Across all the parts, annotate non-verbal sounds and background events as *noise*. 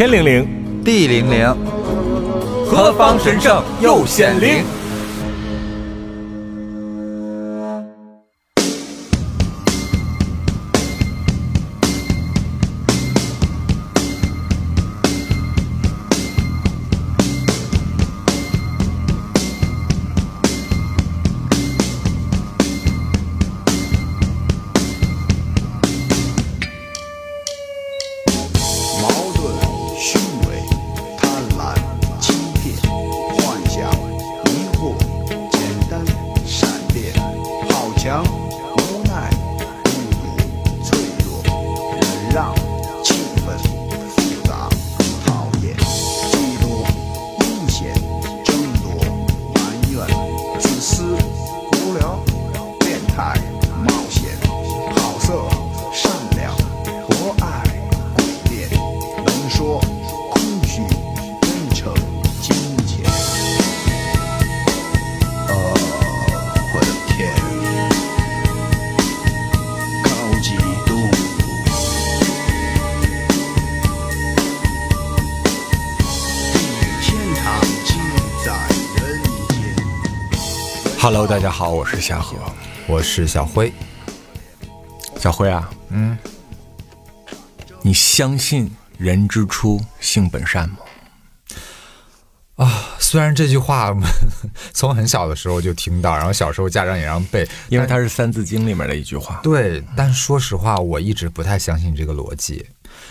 天灵灵，地灵灵，何方神圣又显灵？Hello，大家好，我是夏荷。我是小辉。小辉啊，嗯，你相信人之初性本善吗？啊虽然这句话 *laughs* 从很小的时候就听到，然后小时候家长也让背，因为它是《三字经》里面的一句话。对，但说实话，我一直不太相信这个逻辑，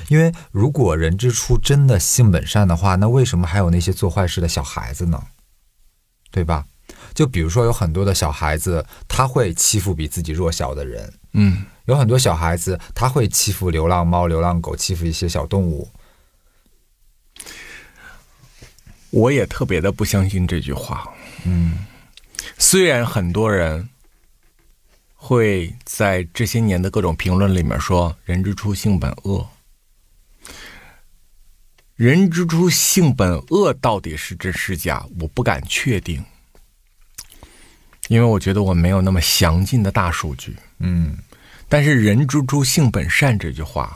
因为如果人之初真的性本善的话，那为什么还有那些做坏事的小孩子呢？对吧？就比如说有很多的小孩子，他会欺负比自己弱小的人，嗯，有很多小孩子他会欺负流浪猫、流浪狗，欺负一些小动物。我也特别的不相信这句话。嗯，虽然很多人会在这些年的各种评论里面说“人之初性本恶”，人之初性本恶到底是真是假，我不敢确定，因为我觉得我没有那么详尽的大数据。嗯，但是“人之初性本善”这句话，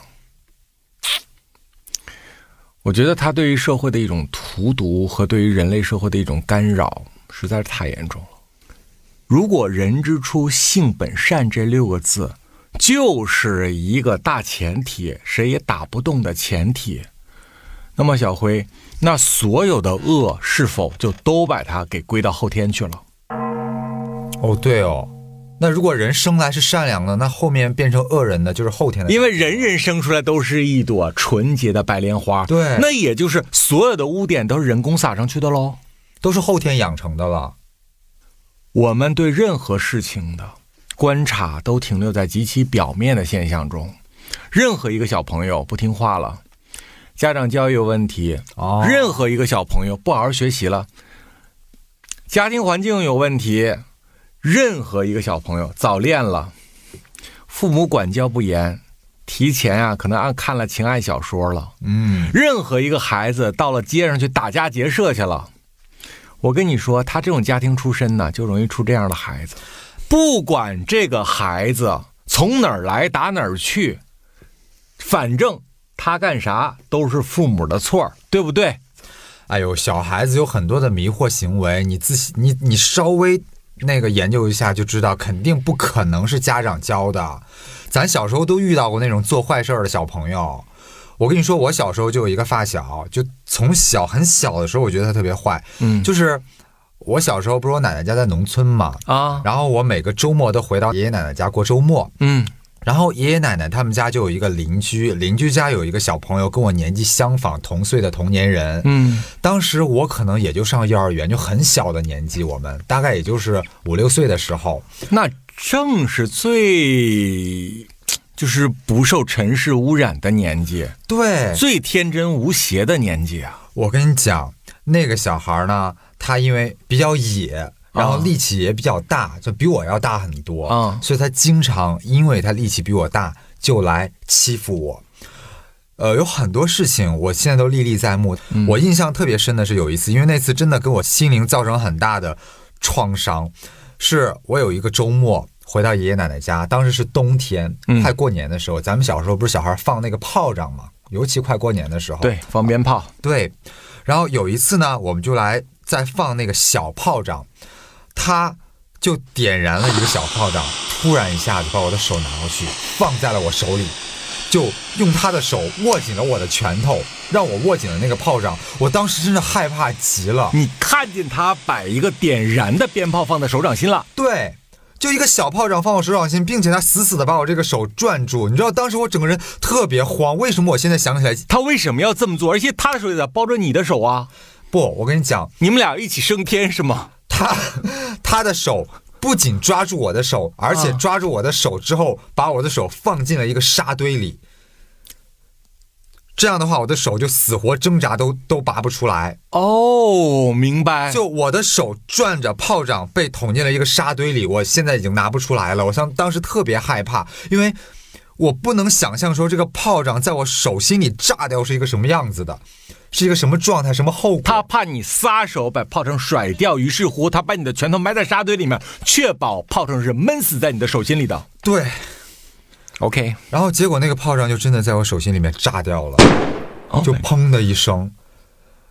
我觉得它对于社会的一种荼毒和对于人类社会的一种干扰，实在是太严重了。如果“人之初性本善”这六个字就是一个大前提，谁也打不动的前提，那么小辉，那所有的恶是否就都把它给归到后天去了？哦，对哦，那如果人生来是善良的，那后面变成恶人的就是后天的。因为人人生出来都是一朵纯洁的白莲花，对那也就是所有的污点都是人工撒上去的喽。都是后天养成的了。我们对任何事情的观察都停留在极其表面的现象中。任何一个小朋友不听话了，家长教育有问题；哦任何一个小朋友不好好学习了，家庭环境有问题；任何一个小朋友早恋了，父母管教不严，提前啊可能按看了情爱小说了。嗯，任何一个孩子到了街上去打家劫舍去了，我跟你说，他这种家庭出身呢，就容易出这样的孩子。不管这个孩子从哪儿来打哪儿去，反正他干啥都是父母的错，对不对？哎呦，小孩子有很多的迷惑行为，你自己你你稍微那个研究一下就知道，肯定不可能是家长教的。咱小时候都遇到过那种做坏事儿的小朋友。我跟你说，我小时候就有一个发小，就从小很小的时候，我觉得他特别坏。嗯就是我小时候不是我奶奶家在农村嘛，啊，然后我每个周末都回到爷爷奶奶家过周末。嗯然后爷爷奶奶他们家就有一个邻居，邻居家有一个小朋友跟我年纪相仿，同岁的同年人。嗯当时我可能也就上幼儿园，就很小的年纪，我们大概也就是五六岁的时候。那正是最就是不受尘世污染的年纪，对，最天真无邪的年纪啊！我跟你讲，那个小孩呢，他因为比较野，然后力气也比较大，就比我要大很多，啊所以他经常因为他力气比我大，就来欺负我。呃，有很多事情我现在都历历在目。我印象特别深的是有一次，因为那次真的给我心灵造成很大的创伤，是我有一个周末回到爷爷奶奶家，当时是冬天，嗯快过年的时候，咱们小时候不是小孩放那个炮仗嘛？尤其快过年的时候。对，放鞭炮，对，然后有一次呢，我们就来再放那个小炮仗，他就点燃了一个小炮仗，突然一下子把我的手拿过去，放在了我手里，就用他的手握紧了我的拳头，让我握紧了那个炮仗。我当时真的害怕极了。你看见他把一个点燃的鞭炮放在手掌心了，对，就一个小炮仗放我手掌心，并且他死死的把我这个手攥住。你知道当时我整个人特别慌，为什么我现在想起来他为什么要这么做？而且他的手也在包着你的手啊，不？我跟你讲，你们俩一起升天是吗？他 *laughs* 他的手不仅抓住我的手，而且啊抓住我的手之后，把我的手放进了一个沙堆里。这样的话，我的手就死活挣扎都都拔不出来。哦，明白。就我的手攥着炮仗被捅进了一个沙堆里，我现在已经拿不出来了。我当当时特别害怕，因为我不能想象说这个炮仗在我手心里炸掉是一个什么样子的，是一个什么状态，什么后果。他怕你撒手把炮仗甩掉，于是乎他把你的拳头埋在沙堆里面，确保炮仗是闷死在你的手心里的。对，OK，然后结果那个炮仗就真的在我手心里面炸掉了。就哦砰的一声，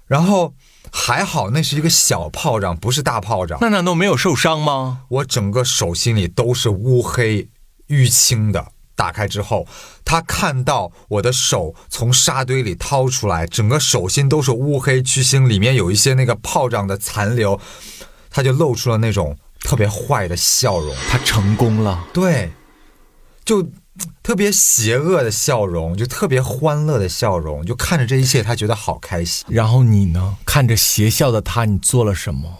然后还好那是一个小炮仗，不是大炮仗。那难道没有受伤吗？我整个手心里都是乌黑淤青的。打开之后，他看到我的手从沙堆里掏出来，整个手心都是乌黑黢青，里面有一些那个炮仗的残留，他就露出了那种特别坏的笑容。他成功了。对，就特别邪恶的笑容，就特别欢乐的笑容，就看着这一切，他觉得好开心。然后你呢？看着邪笑的他，你做了什么？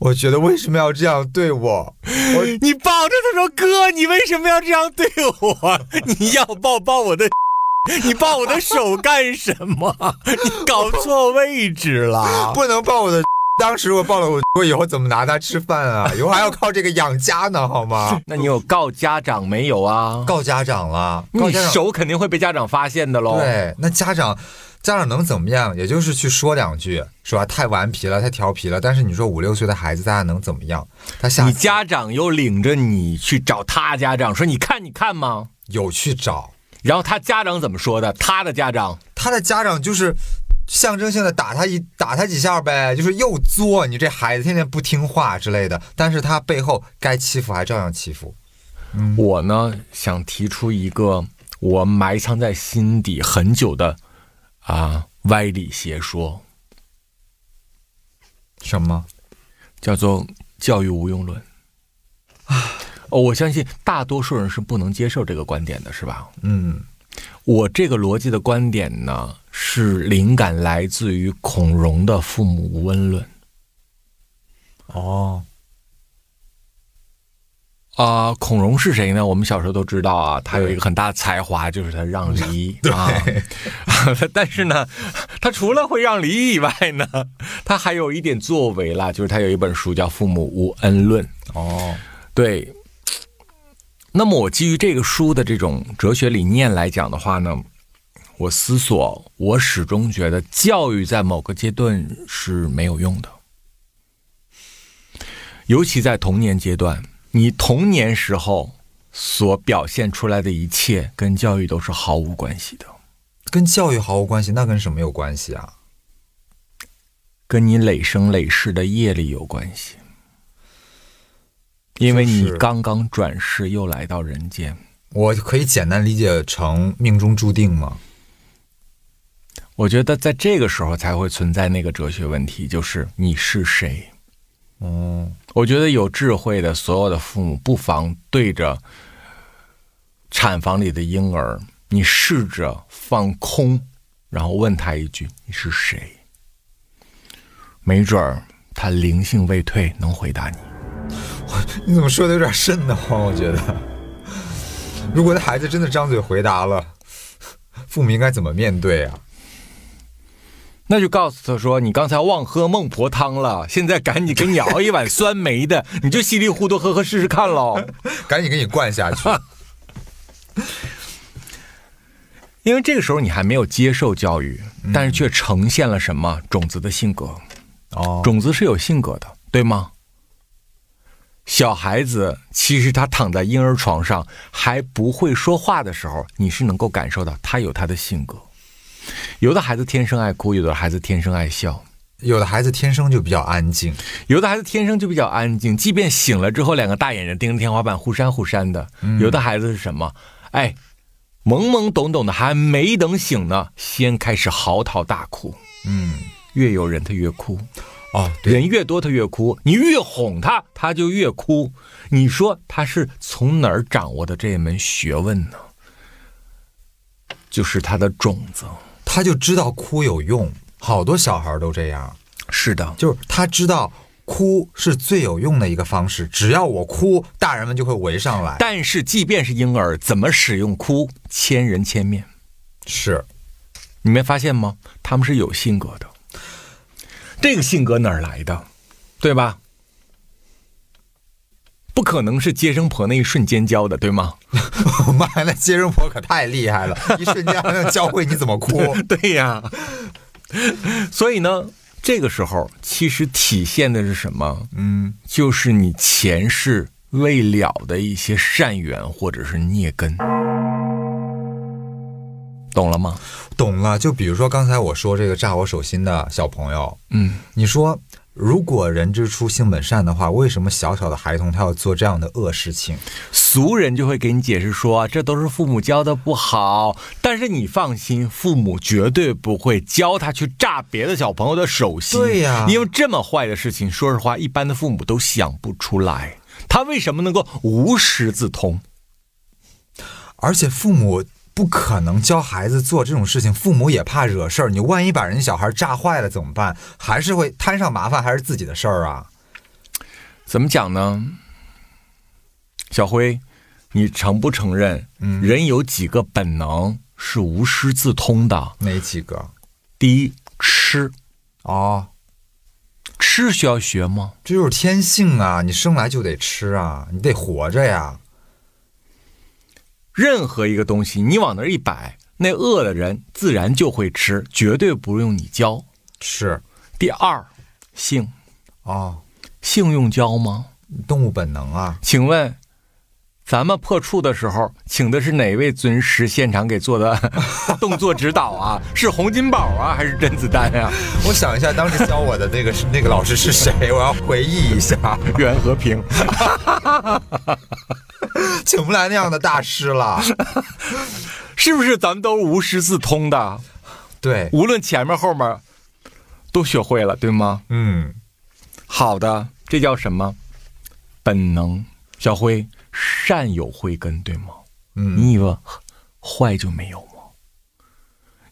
我觉得为什么要这样对我？我 *laughs* 你抱着他说：“哥，你为什么要这样对我？你要抱抱我的，*laughs* 你抱我的手干什么？*laughs* 你搞错位置了。不能抱我的。当时我抱了我，我以后怎么拿它吃饭啊？以后还要靠这个养家呢，好吗？那你有告家长没有啊？告家长了，告你家长。手肯定会被家长发现的喽。，对，那家长家长能怎么样？也就是去说两句，是吧？太顽皮了，太调皮了。但是你说五六岁的孩子，大家能怎么样？他下你家长又领着你去找他家长，说：“你看，你看吗有去找？”然后他家长怎么说的？他的家长他的家长就是象征性的打他一打他几下呗，就是又作你这孩子天天不听话之类的。但是他背后该欺负还照样欺负。我呢想提出一个我埋藏在心底很久的啊歪理邪说，什么？叫做教育无用论。哦，我相信大多数人是不能接受这个观点的，是吧？嗯，我这个逻辑的观点呢，是灵感来自于孔融的《父母无恩论》哦，啊、孔融是谁呢？我们小时候都知道啊，他有一个很大的才华，就是他让梨 *laughs* 啊。*laughs* 但是呢，他除了会让梨以外呢，他还有一点作为啦，就是他有一本书叫《父母无恩论》。哦，对。那么我基于这个书的这种哲学理念来讲的话呢，我思索，我始终觉得教育在某个阶段是没有用的，尤其在童年阶段，你童年时候所表现出来的一切跟教育都是毫无关系的，跟教育毫无关系，那跟什么有关系啊？跟你累生累世的业力有关系。因为你刚刚转世又来到人间，我可以简单理解成命中注定吗？我觉得在这个时候才会存在那个哲学问题，就是你是谁。哦，我觉得有智慧的所有的父母，不妨对着产房里的婴儿，你试着放空，然后问他一句：“你是谁？”没准儿他灵性未退，能回答你。*laughs* 你怎么说的有点瘆得慌？我觉得，如果那孩子真的张嘴回答了，父母应该怎么面对啊？那就告诉他说：“你刚才忘喝孟婆汤了，现在赶紧给你熬一碗酸梅的，*laughs* 你就稀里糊涂喝喝试试看喽。*laughs* ”赶紧给你灌下去。因为这个时候你还没有接受教育，但是却呈现了什么种子的性格。哦，种子是有性格的，对吗？小孩子其实他躺在婴儿床上还不会说话的时候，你是能够感受到他有他的性格。有的孩子天生爱哭，有的孩子天生爱笑，有的孩子天生就比较安静，有的孩子天生就比较安静，即便醒了之后，两个大眼睛盯着天花板，忽闪忽闪的。有的孩子是什么？哎，懵懵懂懂的，还没等醒呢，先开始嚎啕大哭。嗯，越有人他越哭，哦，对，人越多他越哭，你越哄他他就越哭。你说他是从哪儿掌握的这门学问呢？就是他的种子。他就知道哭有用，好多小孩都这样，是的，就是他知道哭是最有用的一个方式，只要我哭，大人们就会围上来。但是即便是婴儿，怎么使用哭，千人千面。是，你没发现吗？他们是有性格的。这个性格哪儿来的？对吧？不可能是接生婆那一瞬间教的，对吗？*laughs* 我妈呀，那接生婆可太厉害了，*laughs* 一瞬间还能教会你怎么哭。*laughs* 对呀。所以呢，这个时候其实体现的是什么？嗯，就是你前世未了的一些善缘或者是孽根，懂了吗？懂了。就比如说刚才我说这个炸我手心的小朋友，嗯，你说如果人之初性本善的话，为什么小小的孩童他要做这样的恶事情？俗人就会给你解释说，这都是父母教的不好。但是你放心，父母绝对不会教他去炸别的小朋友的手心。对呀因为这么坏的事情，说实话，一般的父母都想不出来。他为什么能够无师自通？而且父母不可能教孩子做这种事情，父母也怕惹事儿。你万一把人家小孩炸坏了怎么办？还是会摊上麻烦，还是自己的事儿啊？怎么讲呢？小辉，你承不承认？嗯人有几个本能是无师自通的？哪几个？第一，吃，哦，吃需要学吗？这就是天性啊！你生来就得吃啊，你得活着呀。任何一个东西，你往那儿一摆，那饿的人自然就会吃，绝对不用你教。是第二，性，哦，性用教吗？动物本能啊。请问，咱们破处的时候，请的是哪位尊师现场给做的 *laughs* 动作指导啊？*laughs* 是洪金宝啊，还是甄子丹啊？*laughs* 我想一下，当时教我的那个是那个老师是谁？我要回忆一下，袁和平。请不来那样的大师了。是不是咱们都是无师自通的？对，无论前面后面，都学会了，对吗？嗯，好的，这叫什么？本能。小辉，善有慧根，对吗？嗯你以为坏就没有吗？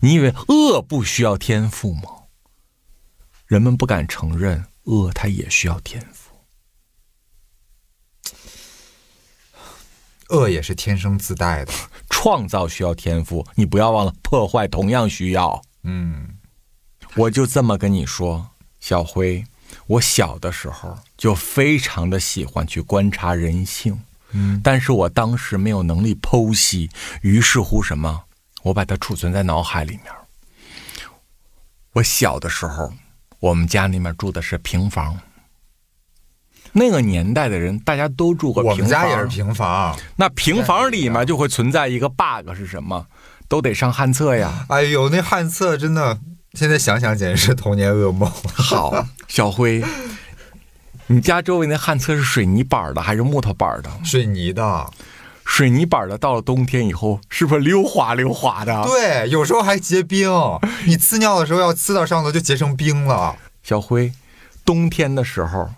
你以为恶不需要天赋吗？人们不敢承认恶，它也需要天赋。恶也是天生自带的。创造需要天赋，你不要忘了，破坏同样需要。嗯，我就这么跟你说，小辉，我小的时候就非常的喜欢去观察人性，嗯，但是我当时没有能力剖析，于是乎什么，我把它储存在脑海里面。我小的时候，我们家那面住的是平房，那个年代的人大家都住过平房，我们家也是平房。那平房里面就会存在一个 bug 是什么？都得上旱厕呀。哎呦，那旱厕真的，现在想想简直是童年噩梦。好，小辉，你家周围那旱厕是水泥板的还是木头板的？水泥的，水泥板的到了冬天以后，是不是溜滑溜滑的？对，有时候还结冰。*laughs* 你呲尿的时候要呲到上头就结成冰了。小辉，冬天的时候，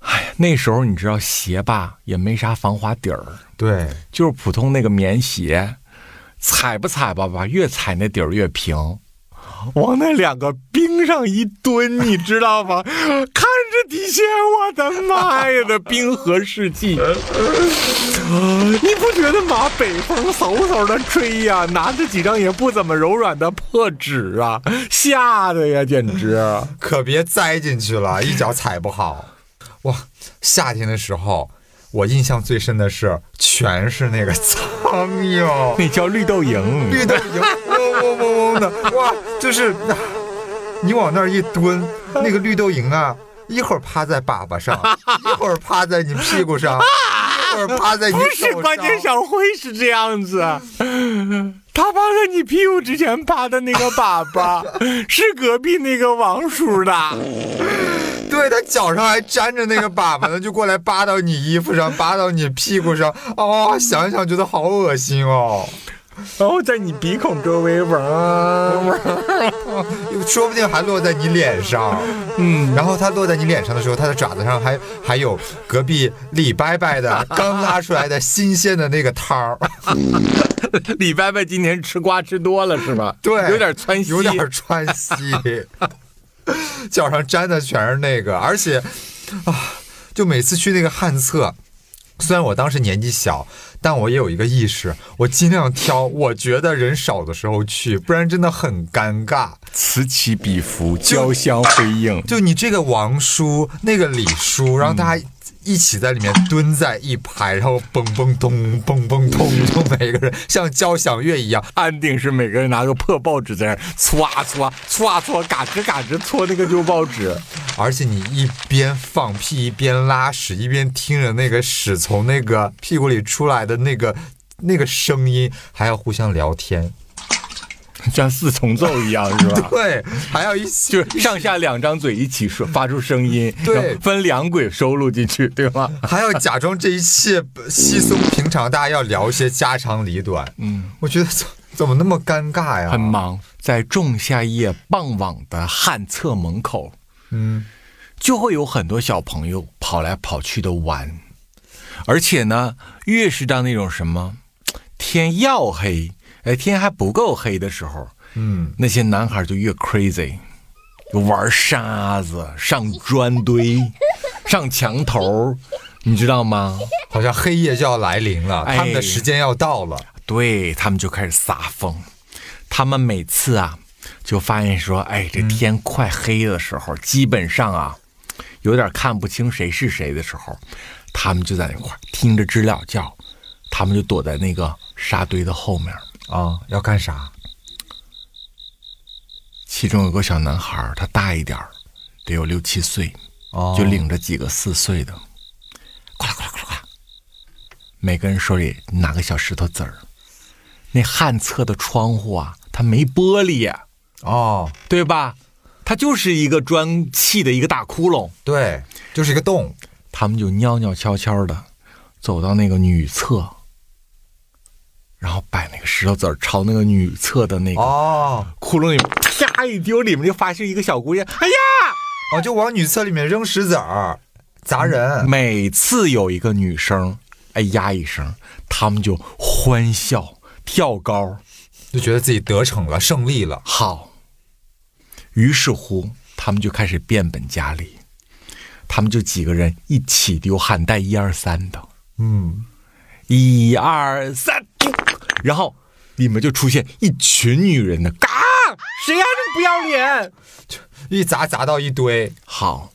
哎呀，那时候你知道鞋吧也没啥防滑底儿，对，就是普通那个棉鞋，踩吧踩吧吧，越踩那底儿越平。往那两个冰上一蹲，你知道吗？*laughs* 看着底下，我的妈呀，的冰河世纪！*laughs* 你不觉得吗？北风嗖嗖的吹呀，拿着几张也不怎么柔软的破纸啊，吓得呀，简直！*laughs* 可别栽进去了，一脚踩不好。哇，夏天的时候，我印象最深的是全是那个苍蝇，那叫绿豆蝇。绿豆蝇嗡嗡嗡嗡的，哇，就是啊你往那儿一蹲，那个绿豆蝇啊，一会儿趴在粑粑上，*laughs* 一会儿趴在你屁股上，一会儿趴在你不手上。是，关键小慧是这样子，他趴在你屁股之前趴的那个粑粑 *laughs* 是隔壁那个王叔的，*laughs* 对他脚上还粘着那个粑粑呢，就过来扒到你衣服上，扒到你屁股上，哦，想想觉得好恶心哦。*laughs* 然后在你鼻孔周围玩玩。*laughs* 说不定还落在你脸上，嗯，然后它落在你脸上的时候，它的爪子上还还有隔壁李伯伯的 *laughs* 刚拉出来的新鲜的那个汤儿，李伯伯今年吃瓜吃多了是吧？对，有点窜稀，有点窜稀，脚上沾的全是那个，而且啊，就每次去那个旱厕。虽然我当时年纪小，但我也有一个意识，我尽量挑我觉得人少的时候去，不然真的很尴尬。此起彼伏，交相辉映。就你这个王叔，那个李叔，然后大家一起在里面蹲在一排，然后嘣嘣咚，嘣嘣咚，就每个人像交响乐一样。安定是每个人拿个破报纸在那搓啊搓啊搓啊搓，嘎吱嘎吱搓那个旧报纸。而且你一边放屁一边拉屎，一边听着那个屎从那个屁股里出来的那个那个声音，还要互相聊天，像四重奏一样是吧？*laughs* 对，还要一起就是上下两张嘴一起说，发出声音，对分两轨收录进去，对吗？*laughs* 还要假装这一切稀松平常，大家要聊一些家长里短。嗯，我觉得怎怎么那么尴尬呀？很忙，在仲夏夜傍晚的旱厕门口，嗯，就会有很多小朋友跑来跑去的玩，而且呢，越是到那种什么天要黑，哎，天还不够黑的时候，嗯，那些男孩就越 crazy，就玩沙子、上砖堆、*laughs* 上墙头，你知道吗？好像黑夜就要来临了，哎他们的时间要到了。对他们就开始撒疯，他们每次啊就发现说，哎，这天快黑的时候，基本上啊有点看不清谁是谁的时候，他们就在那块儿听着知了叫，他们就躲在那个沙堆的后面。啊，要干啥？其中有个小男孩，他大一点儿，得有六七岁，哦就领着几个四岁的，呱啦呱啦呱啦每个人手里拿个小石头子儿。那旱厕的窗户啊，它没玻璃呀，哦，对吧？它就是一个砖砌的一个大窟窿。对，就是一个洞。他们就袅袅悄悄的走到那个女厕，然后摆那个石头子儿朝那个女厕的那个哦窟窿里啪一丢，里面就发现一个小姑娘。哎呀！哦，就往女厕里面扔石子儿，砸人。每次有一个女生哎呀一声，他们就欢笑跳高。就觉得自己得逞了，胜利了。好，于是乎他们就开始变本加厉，他们就几个人一起丢喊带一二三的，嗯，一二三，丢然后里面就出现一群女人呢，嘎，谁呀、这不要脸！一砸砸到一堆。好，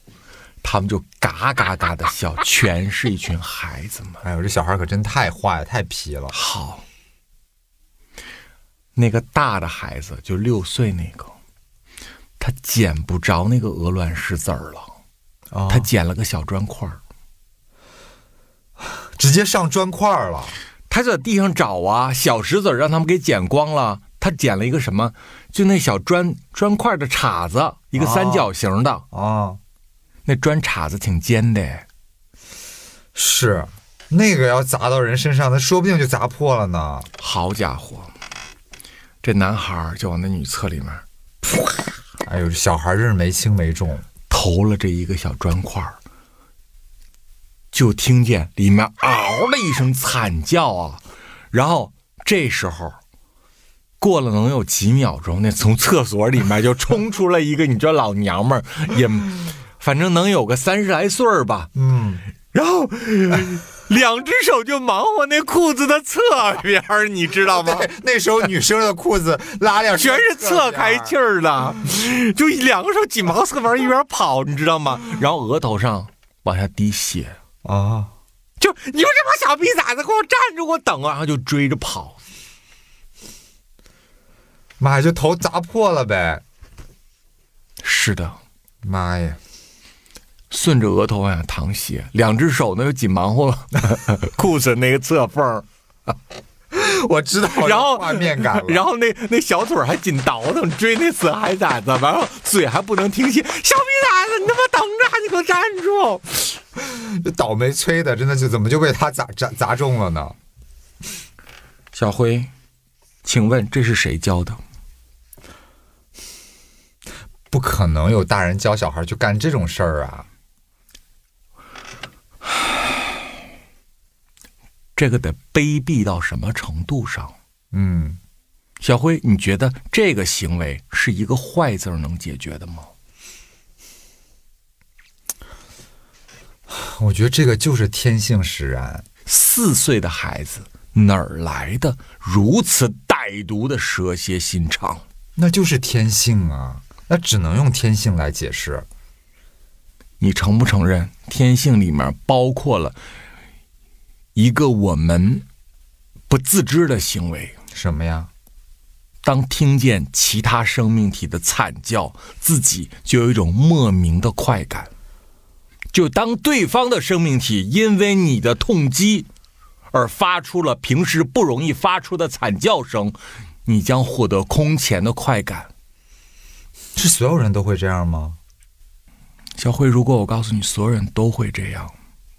他们就嘎嘎嘎的笑，全是一群孩子们。哎呦，这小孩可真太坏了，太皮了。好，那个大的孩子就六岁那个，他捡不着那个鹅卵石子儿了，哦他捡了个小砖块儿，直接上砖块儿了。他在地上找啊，小石子让他们给捡光了。他捡了一个什么？就那小砖砖块的叉子，一个三角形的，哦，那砖叉子挺尖的。是，那个要砸到人身上，那说不定就砸破了呢。好家伙，这男孩就往那女厕里面哎呦，这小孩真是没轻没重。投了这一个小砖块儿，就听见里面嗷的一声惨叫啊！然后这时候过了能有几秒钟，那从厕所里面就冲出来一个，你这老娘们儿也，反正能有个三十来岁儿吧，嗯，然后。两只手就忙活那裤子的侧边儿，你知道吗？那时候女生的裤子拉链全是侧开气儿的，就两个手紧忙侧边一边跑，你知道吗？然后额头上往下滴血，啊！就你们这帮小逼崽子，给我站住，给我等啊！然后就追着跑。妈呀，就头砸破了呗！是的，妈呀，顺着额头往下淌血，两只手呢又紧忙活了 *laughs* 裤子那个侧缝儿，*laughs* 我知道，然后画面感了，然后那那小腿还紧倒腾追那死孩崽子，完了嘴还不能停歇，小逼崽子，你他妈等着，你给我站住！*laughs* 这倒霉催的，真的就怎么就被他砸砸砸中了呢？小辉，请问这是谁教的？不可能有大人教小孩去干这种事儿啊！*sighs* 这个得卑鄙到什么程度上？嗯，小辉，你觉得这个行为是一个坏字儿能解决的吗？*sighs* 我觉得这个就是天性使然。四岁的孩子哪儿来的如此歹毒的蛇蝎心肠？那就是天性啊，那只能用天性来解释。你承不承认天性里面包括了一个我们不自知的行为？什么呀？当听见其他生命体的惨叫，自己就有一种莫名的快感。就当对方的生命体因为你的痛击而发出了平时不容易发出的惨叫声，你将获得空前的快感。是所有人都会这样吗？小慧，如果我告诉你所有人都会这样，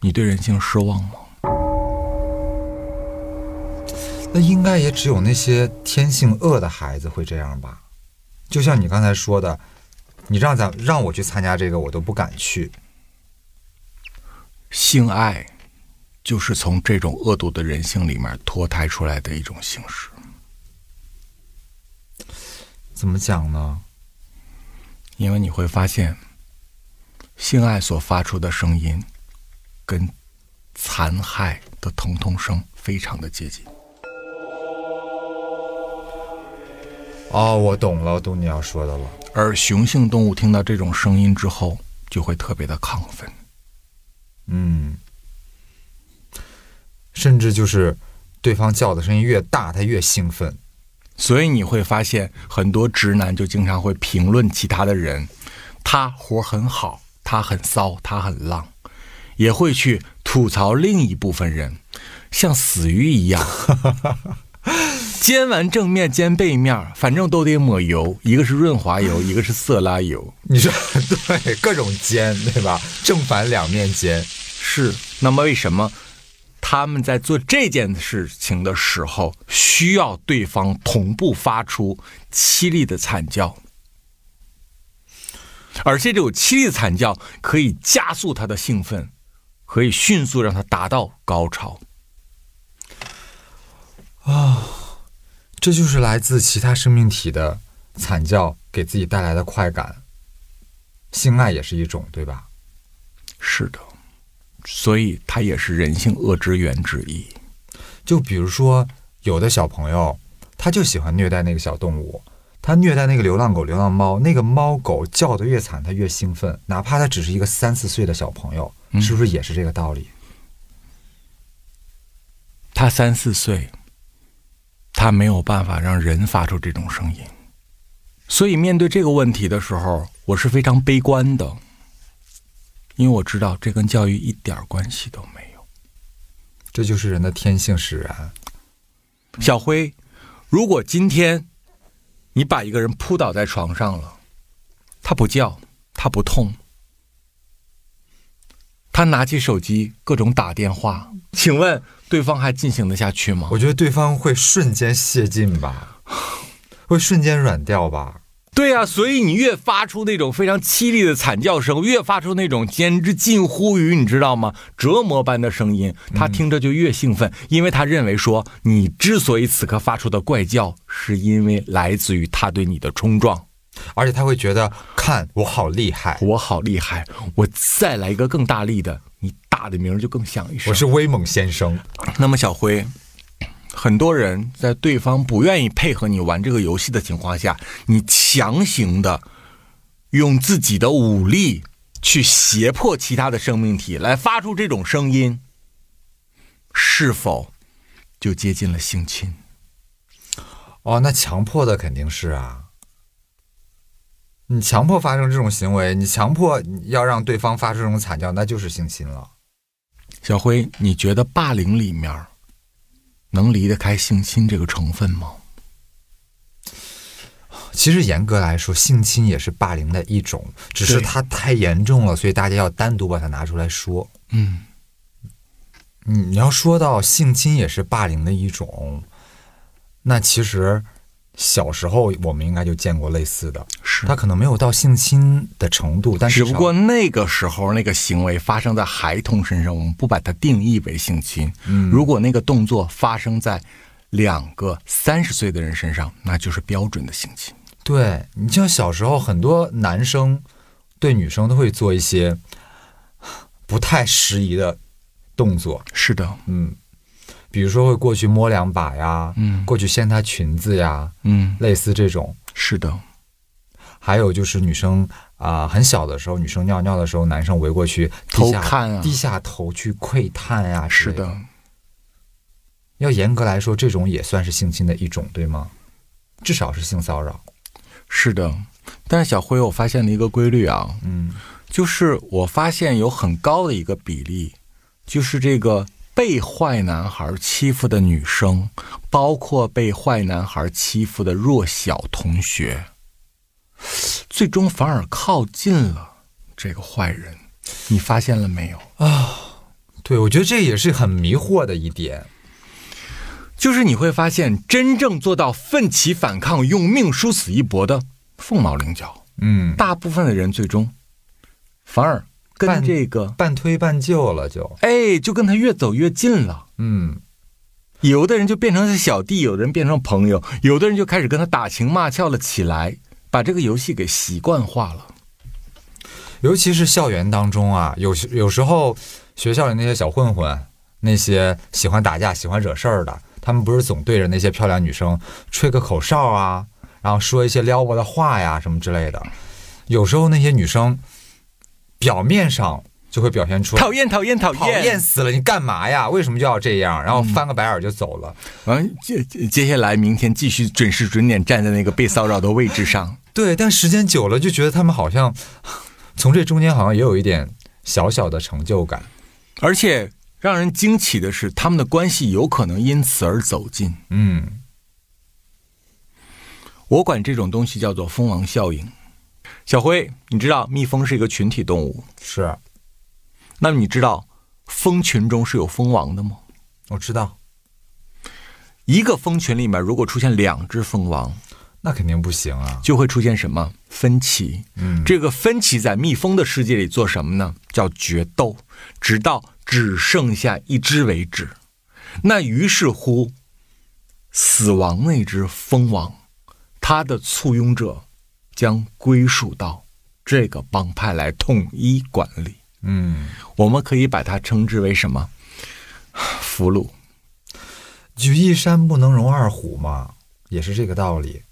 你对人性失望吗？那应该也只有那些天性恶的孩子会这样吧？就像你刚才说的，你让咱让我去参加这个，我都不敢去。性爱就是从这种恶毒的人性里面脱胎出来的一种形式。怎么讲呢？因为你会发现，性爱所发出的声音跟残害的疼痛声非常的接近。哦，我懂了，我懂你要说的了。而雄性动物听到这种声音之后，就会特别的亢奋。嗯，甚至就是对方叫的声音越大，他越兴奋。所以你会发现，很多直男就经常会评论其他的人，他活很好，他很骚，他很浪，也会去吐槽另一部分人，像死鱼一样，*laughs* 煎完正面煎背面，反正都得抹油，一个是润滑油，一个是色拉油。你说 *laughs* 对，各种煎，对吧？正反两面煎。是，那么为什么他们在做这件事情的时候，需要对方同步发出凄厉的惨叫？而且这种凄厉的惨叫可以加速他的兴奋，可以迅速让他达到高潮。这就是来自其他生命体的惨叫给自己带来的快感。性爱也是一种，对吧？是的，所以它也是人性恶之源之一。就比如说，有的小朋友他就喜欢虐待那个小动物，他虐待那个流浪狗、流浪猫，那个猫狗叫的越惨，他越兴奋，哪怕他只是一个三四岁的小朋友，是不是也是这个道理？他三四岁，他没有办法让人发出这种声音，所以面对这个问题的时候，我是非常悲观的，因为我知道这跟教育一点关系都没有。这就是人的天性使然。小辉，如果今天你把一个人扑倒在床上了，他不叫，他不痛，他拿起手机各种打电话，请问对方还进行得下去吗？我觉得对方会瞬间泄劲吧，*laughs* 会瞬间软掉吧。对呀、所以你越发出那种非常凄厉的惨叫声，越发出那种简直近乎于你知道吗？折磨般的声音，他听着就越兴奋，因为他认为说你之所以此刻发出的怪叫，是因为来自于他对你的冲撞。而且他会觉得，看我好厉害，我好厉害，我再来一个更大力的，你大的名儿就更响一声。我是威猛先生。那么小辉，很多人在对方不愿意配合你玩这个游戏的情况下，你强行的用自己的武力去胁迫其他的生命体来发出这种声音，是否就接近了性侵？哦，那强迫的肯定是啊。你强迫发生这种行为，你强迫要让对方发出这种惨叫，那就是性侵了。小辉，你觉得霸凌里面能离得开性侵这个成分吗？其实严格来说，性侵也是霸凌的一种，只是它太严重了，所以大家要单独把它拿出来说。嗯，嗯，你要说到性侵也是霸凌的一种，那其实小时候我们应该就见过类似的，是。他可能没有到性侵的程度，但至少只不过那个时候那个行为发生在孩童身上，我们不把它定义为性侵。嗯。如果那个动作发生在两个三十岁的人身上，那就是标准的性侵。对你像小时候很多男生对女生都会做一些不太适宜的动作，是的，嗯，比如说会过去摸两把呀，嗯过去掀她裙子呀，嗯，类似这种。是的，还有就是女生啊、很小的时候，女生尿尿的时候，男生围过去偷看啊低下头去窥探呀、之类是的，要严格来说，这种也算是性侵的一种，对吗？至少是性骚扰。是的。但是小辉，我发现了一个规律啊，嗯就是我发现有很高的一个比例，就是这个被坏男孩欺负的女生，包括被坏男孩欺负的弱小同学，最终反而靠近了这个坏人。你发现了没有啊？对，我觉得这也是很迷惑的一点。就是你会发现，真正做到奋起反抗、用命殊死一搏的凤毛麟角，嗯，大部分的人最终反而跟半这个半推半就了就，哎，就跟他越走越近了。嗯，有的人就变成是小弟，有的人变成朋友，有的人就开始跟他打情骂俏了起来，把这个游戏给习惯化了。尤其是校园当中啊，有有时候学校里那些小混混，那些喜欢打架、喜欢惹事儿的，他们不是总对着那些漂亮女生吹个口哨啊，然后说一些撩拨的话呀什么之类的。有时候那些女生表面上就会表现出讨厌，讨厌，讨厌，讨厌！死了，你干嘛呀？为什么就要这样？然后翻个白眼就走了。完，接接下来明天继续准时准点站在那个被骚扰的位置上。对，但时间久了就觉得他们好像从这中间好像也有一点小小的成就感。而且让人惊奇的是，他们的关系有可能因此而走近。嗯我管这种东西叫做蜂王效应。小辉，你知道蜜蜂是一个群体动物，是，那么你知道蜂群中是有蜂王的吗？我知道，一个蜂群里面如果出现两只蜂王，那肯定不行啊。就会出现什么分歧？嗯，这个分歧在蜜蜂的世界里做什么呢？叫决斗，直到只剩下一只为止。那于是乎，死亡那只蜂王，它的簇拥者将归属到这个帮派来统一管理。嗯，我们可以把它称之为什么？*sighs* 俘虏。举一山不能容二虎嘛，也是这个道理。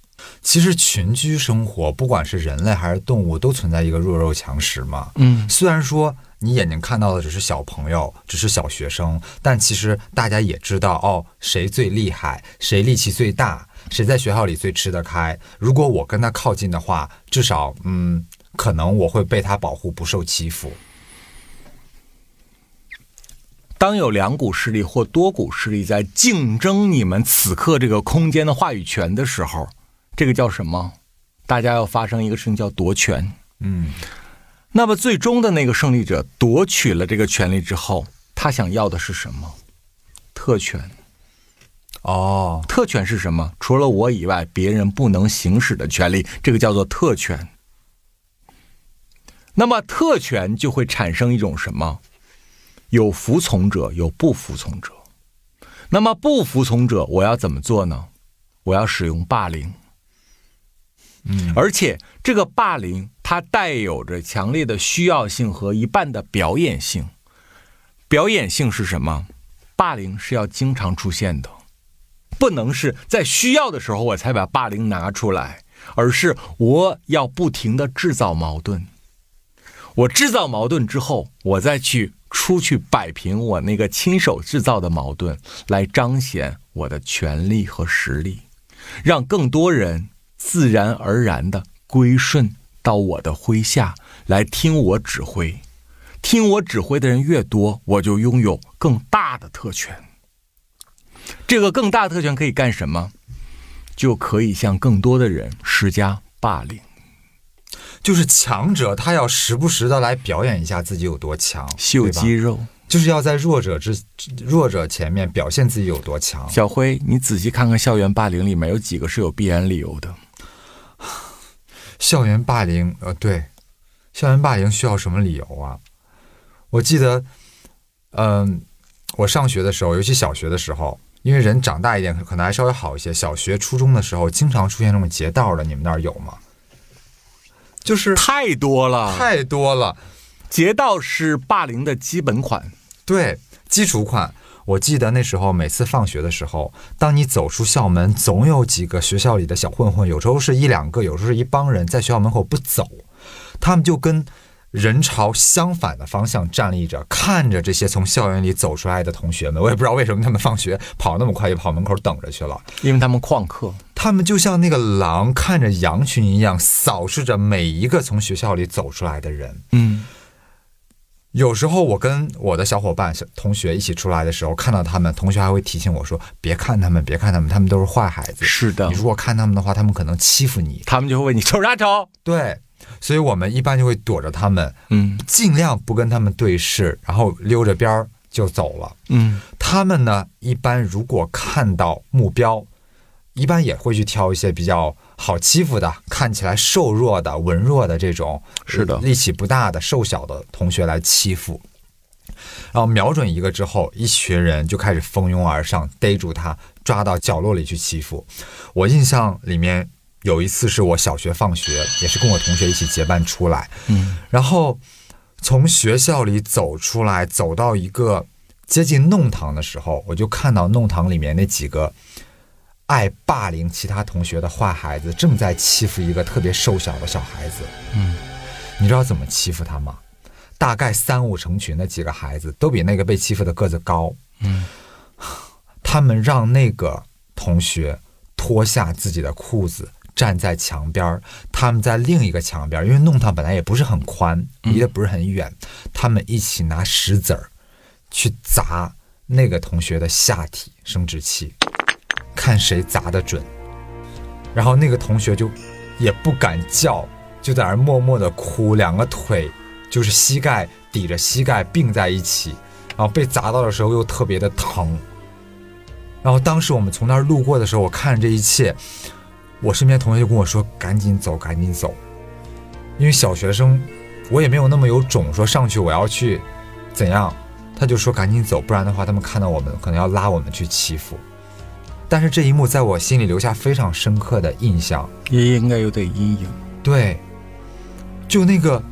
其实群居生活，不管是人类还是动物，都存在一个弱肉强食嘛。嗯，虽然说你眼睛看到的只是小朋友，只是小学生，但其实大家也知道哦，谁最厉害，谁力气最大，谁在学校里最吃得开。如果我跟他靠近的话，至少嗯，可能我会被他保护，不受欺负。当有两股势力或多股势力在竞争你们此刻这个空间的话语权的时候，这个叫什么？大家要发生一个事情叫夺权。嗯那么最终的那个胜利者夺取了这个权利之后，他想要的是什么？特权。哦，特权是什么？除了我以外，别人不能行使的权利，这个叫做特权。那么特权就会产生一种什么？有服从者，有不服从者。那么不服从者，我要怎么做呢？我要使用霸凌。嗯而且这个霸凌它带有着强烈的需要性和一半的表演性。表演性是什么？霸凌是要经常出现的，不能是在需要的时候我才把霸凌拿出来，而是我要不停的制造矛盾。我制造矛盾之后，我再去出去摆平我那个亲手制造的矛盾，来彰显我的权力和实力，让更多人自然而然的归顺到我的麾下来听我指挥。听我指挥的人越多，我就拥有更大的特权。这个更大的特权可以干什么？就可以向更多的人施加霸凌。就是强者，他要时不时的来表演一下自己有多强，秀肌肉。就是要在弱者之弱者前面表现自己有多强。小辉，你仔细看看校园霸凌里面有几个是有必然理由的？校园霸凌，呃，对，校园霸凌需要什么理由啊？我记得，嗯、我上学的时候，尤其小学的时候，因为人长大一点，可能还稍微好一些。小学、初中的时候，经常出现这种劫道的，你们那儿有吗？就是太多了，太多了，劫道是霸凌的基本款。对，基础款。我记得那时候每次放学的时候，当你走出校门，总有几个学校里的小混混，有时候是一两个，有时候是一帮人，在学校门口不走，他们就跟人潮相反的方向站立着，看着这些从校园里走出来的同学们。我也不知道为什么他们放学跑那么快，就跑门口等着去了。因为他们旷课，他们就像那个狼看着羊群一样，扫视着每一个从学校里走出来的人。嗯，有时候我跟我的小伙伴、小同学一起出来的时候，看到他们，同学还会提醒我说：“别看他们，别看他们，他们都是坏孩子。是的你如果看他们的话，他们可能欺负你。他们就会问你瞅啥瞅？”对，所以我们一般就会躲着他们，嗯尽量不跟他们对视，然后溜着边儿就走了。嗯，他们呢，一般如果看到目标，一般也会去挑一些比较好欺负的、看起来瘦弱的、文弱的这种，是的力气不大的、瘦小的同学来欺负。然后瞄准一个之后，一群人就开始蜂拥而上，逮住他，抓到角落里去欺负。我印象里面有一次是我小学放学，也是跟我同学一起结伴出来，嗯，然后从学校里走出来，走到一个接近弄堂的时候，我就看到弄堂里面那几个爱霸凌其他同学的坏孩子正在欺负一个特别瘦小的小孩子。嗯，你知道怎么欺负他吗？大概三五成群的几个孩子都比那个被欺负的个子高。嗯，他们让那个同学脱下自己的裤子，站在墙边儿。他们在另一个墙边儿，因为弄堂本来也不是很宽，离得不是很远，他们一起拿石子儿去砸那个同学的下体生殖器，看谁砸得准。然后那个同学就也不敢叫，就在那儿默默的哭，两个腿就是膝盖抵着膝盖并在一起，然后被砸到的时候又特别的疼。然后当时我们从那儿路过的时候，我看着这一切，我身边同学就跟我说：“赶紧走，赶紧走。”因为小学生，我也没有那么有种说上去我要去怎样，他就说赶紧走，不然的话他们看到我们可能要拉我们去欺负。但是这一幕在我心里留下非常深刻的印象。也应该有点阴影。对，就那个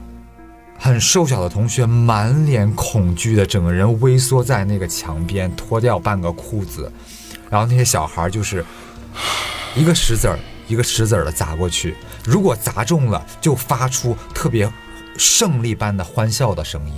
很瘦小的同学，满脸恐惧的，整个人微缩在那个墙边，脱掉半个裤子，然后那些小孩就是一个石子儿一个石子儿的砸过去，如果砸中了，就发出特别胜利般的欢笑的声音。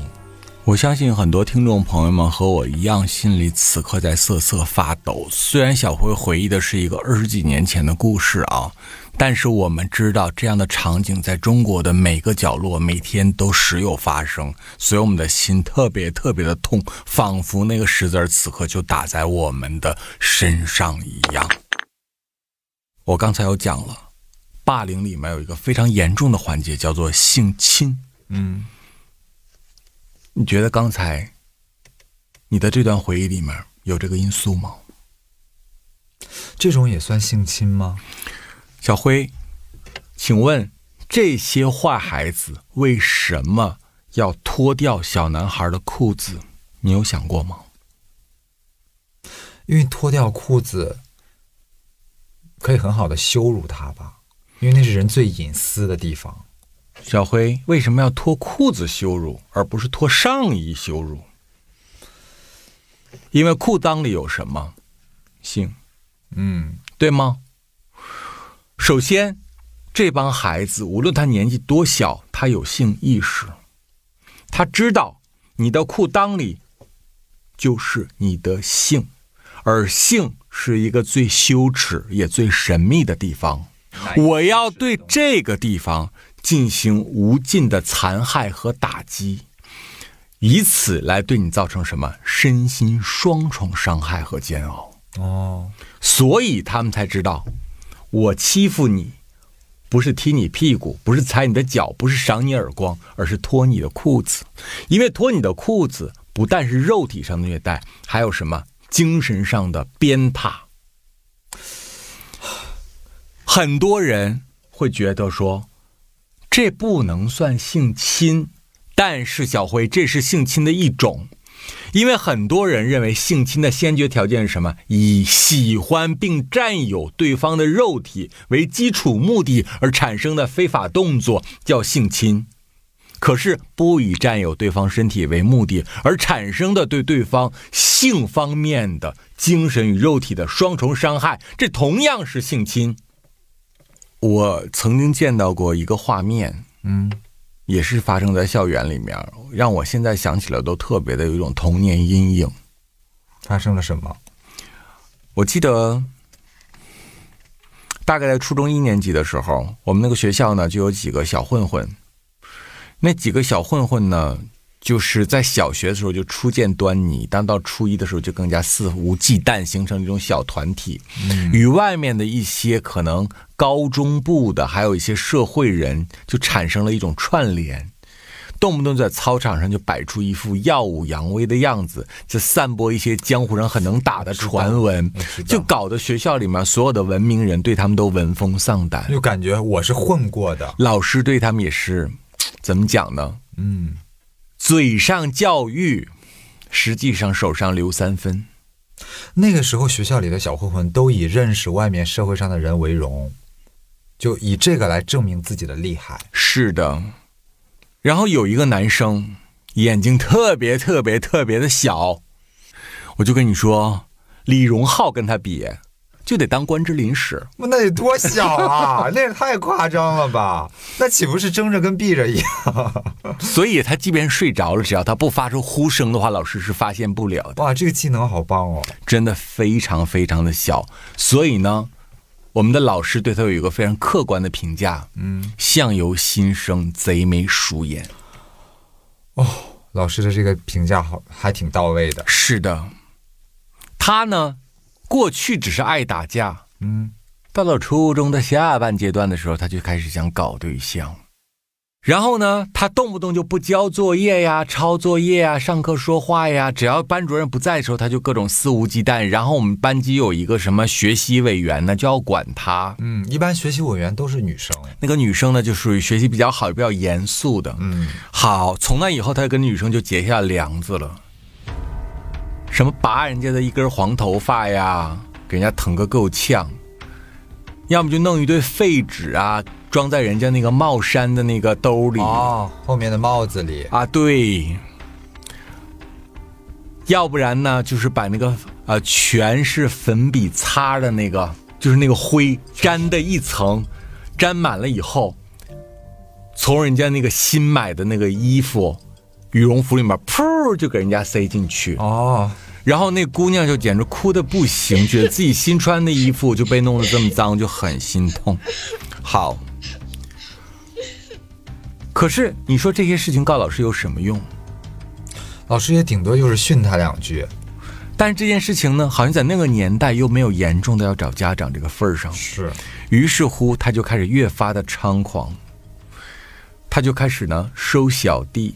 我相信很多听众朋友们和我一样，心里此刻在瑟瑟发抖。虽然小辉回忆的是一个二十几年前的故事啊，但是我们知道这样的场景在中国的每个角落每天都时有发生，所以我们的心特别特别的痛，仿佛那个石子儿此刻就打在我们的身上一样。我刚才有讲了，霸凌里面有一个非常严重的环节，叫做性侵。嗯，你觉得刚才你的这段回忆里面有这个因素吗？这种也算性侵吗？小辉，请问这些坏孩子为什么要脱掉小男孩的裤子？你有想过吗？因为脱掉裤子可以很好的羞辱他吧，因为那是人最隐私的地方。小辉为什么要脱裤子羞辱，而不是脱上衣羞辱？因为裤裆里有什么？性，嗯，对吗？首先，这帮孩子无论他年纪多小，他有性意识，他知道你的裤裆里就是你的性，而性是一个最羞耻也最神秘的地方。我要对这个地方进行无尽的残害和打击，以此来对你造成什么身心双重伤害和煎熬。哦，所以他们才知道，我欺负你，不是踢你屁股，不是踩你的脚，不是赏你耳光，而是脱你的裤子。因为脱你的裤子，不但是肉体上的虐待，还有什么精神上的鞭挞。很多人会觉得说，这不能算性侵，但是小辉，这是性侵的一种。因为很多人认为性侵的先决条件是什么？以喜欢并占有对方的肉体为基础目的而产生的非法动作叫性侵。可是不以占有对方身体为目的而产生的对对方性方面的精神与肉体的双重伤害，这同样是性侵。我曾经见到过一个画面，嗯，也是发生在校园里面，让我现在想起来都特别的有一种童年阴影。发生了什么？我记得，大概在初中一年级的时候，我们那个学校呢就有几个小混混。那几个小混混呢，就是在小学的时候就初见端倪，但到初一的时候就更加肆无忌惮，形成一种小团体，与外面的一些可能高中部的，还有一些社会人，就产生了一种串联。动不动在操场上就摆出一副耀武扬威的样子，就散播一些江湖上很能打的传闻就搞得学校里面所有的文明人对他们都闻风丧胆，就感觉我是混过的。老师对他们也是怎么讲呢？嗯，嘴上教育，实际上手上留三分。那个时候学校里的小混混都以认识外面社会上的人为荣，就以这个来证明自己的厉害。是的，然后有一个男生眼睛特别特别特别的小，我就跟你说，李荣浩跟他比，就得当关之琳使。那得多小啊！*laughs* 那也太夸张了吧？那岂不是睁着跟闭着一样？*laughs* 所以他即便睡着了，只要他不发出呼声的话，老师是发现不了的。哇，这个技能好棒哦！真的非常非常的小。所以呢，我们的老师对他有一个非常客观的评价：嗯，相由心生，贼眉鼠眼。哦老师的这个评价好，还挺到位的。是的，他呢，过去只是爱打架，嗯，到了初中的下半阶段的时候，他就开始想搞对象。然后呢，他动不动就不交作业呀、抄作业呀、上课说话呀，只要班主任不在的时候，他就各种肆无忌惮。然后我们班级有一个什么学习委员呢，就要管他。嗯，一般学习委员都是女生。那个女生呢，就属于学习比较好、比较严肃的。嗯，好，从那以后，他跟女生就结下梁子了。什么拔人家的一根黄头发呀，给人家疼个够呛；要么就弄一堆废纸啊，装在人家那个帽衫的那个兜里。哦，后面的帽子里。啊，对。要不然呢，就是把那个呃全是粉笔擦的那个，就是那个灰粘的一层，粘满了以后，从人家那个新买的那个衣服、羽绒服里面，噗就给人家塞进去。哦，然后那姑娘就简直哭的不行，觉得自己新穿的衣服就被弄得这么脏，就很心痛。好，可是你说这些事情告老师有什么用？老师也顶多就是训他两句。但是这件事情呢，好像在那个年代又没有严重的要找家长这个份儿上，是，于是乎他就开始越发的猖狂，他就开始呢收小弟。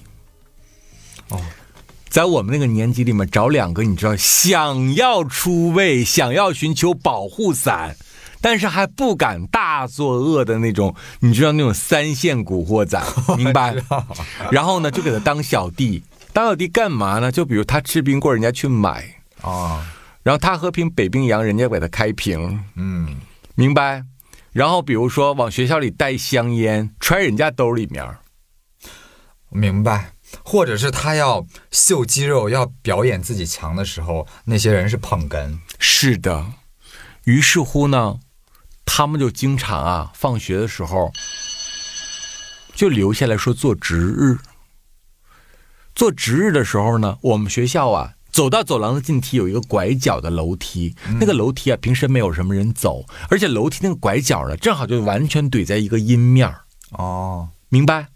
哦，在我们那个年级里面找两个，你知道，想要出位、想要寻求保护伞，但是还不敢大作恶的那种，你知道那种三线古惑仔，*laughs* 明白？然后呢，就给他当小弟，当小弟干嘛呢？就比如他吃冰棍，人家去买，啊，然后他喝瓶北冰洋，人家给他开瓶，嗯，明白？然后比如说往学校里带香烟，揣人家兜里面，明白。或者是他要秀肌肉、要表演自己强的时候，那些人是捧哏。是的，于是乎呢，他们就经常啊，放学的时候就留下来说做值日。做值日的时候呢，我们学校啊，走到走廊的尽头有一个拐角的楼梯，那个楼梯啊，平时没有什么人走，而且楼梯那个拐角呢，正好就完全怼在一个阴面儿哦，明白？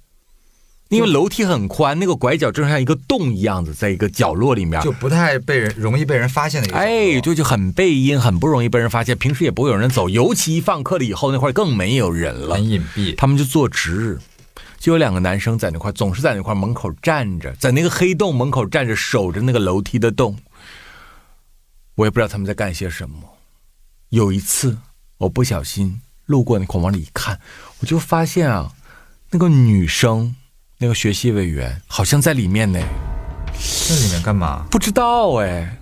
因为楼梯很宽，那个拐角正像一个洞一样子，在一个角落里面，就不太被人容易被人发现的一个。哎，就就很背阴，很不容易被人发现。平时也不会有人走，尤其一放课了以后，那块儿更没有人了。很隐蔽。他们就坐值日，就有两个男生在那块儿，总是在那块门口站着，在那个黑洞门口站着，守着那个楼梯的洞。我也不知道他们在干些什么。有一次，我不小心路过那块，往里一看，我就发现啊，那个女生，那个学习委员好像在里面呢。在里面干嘛？不知道哎，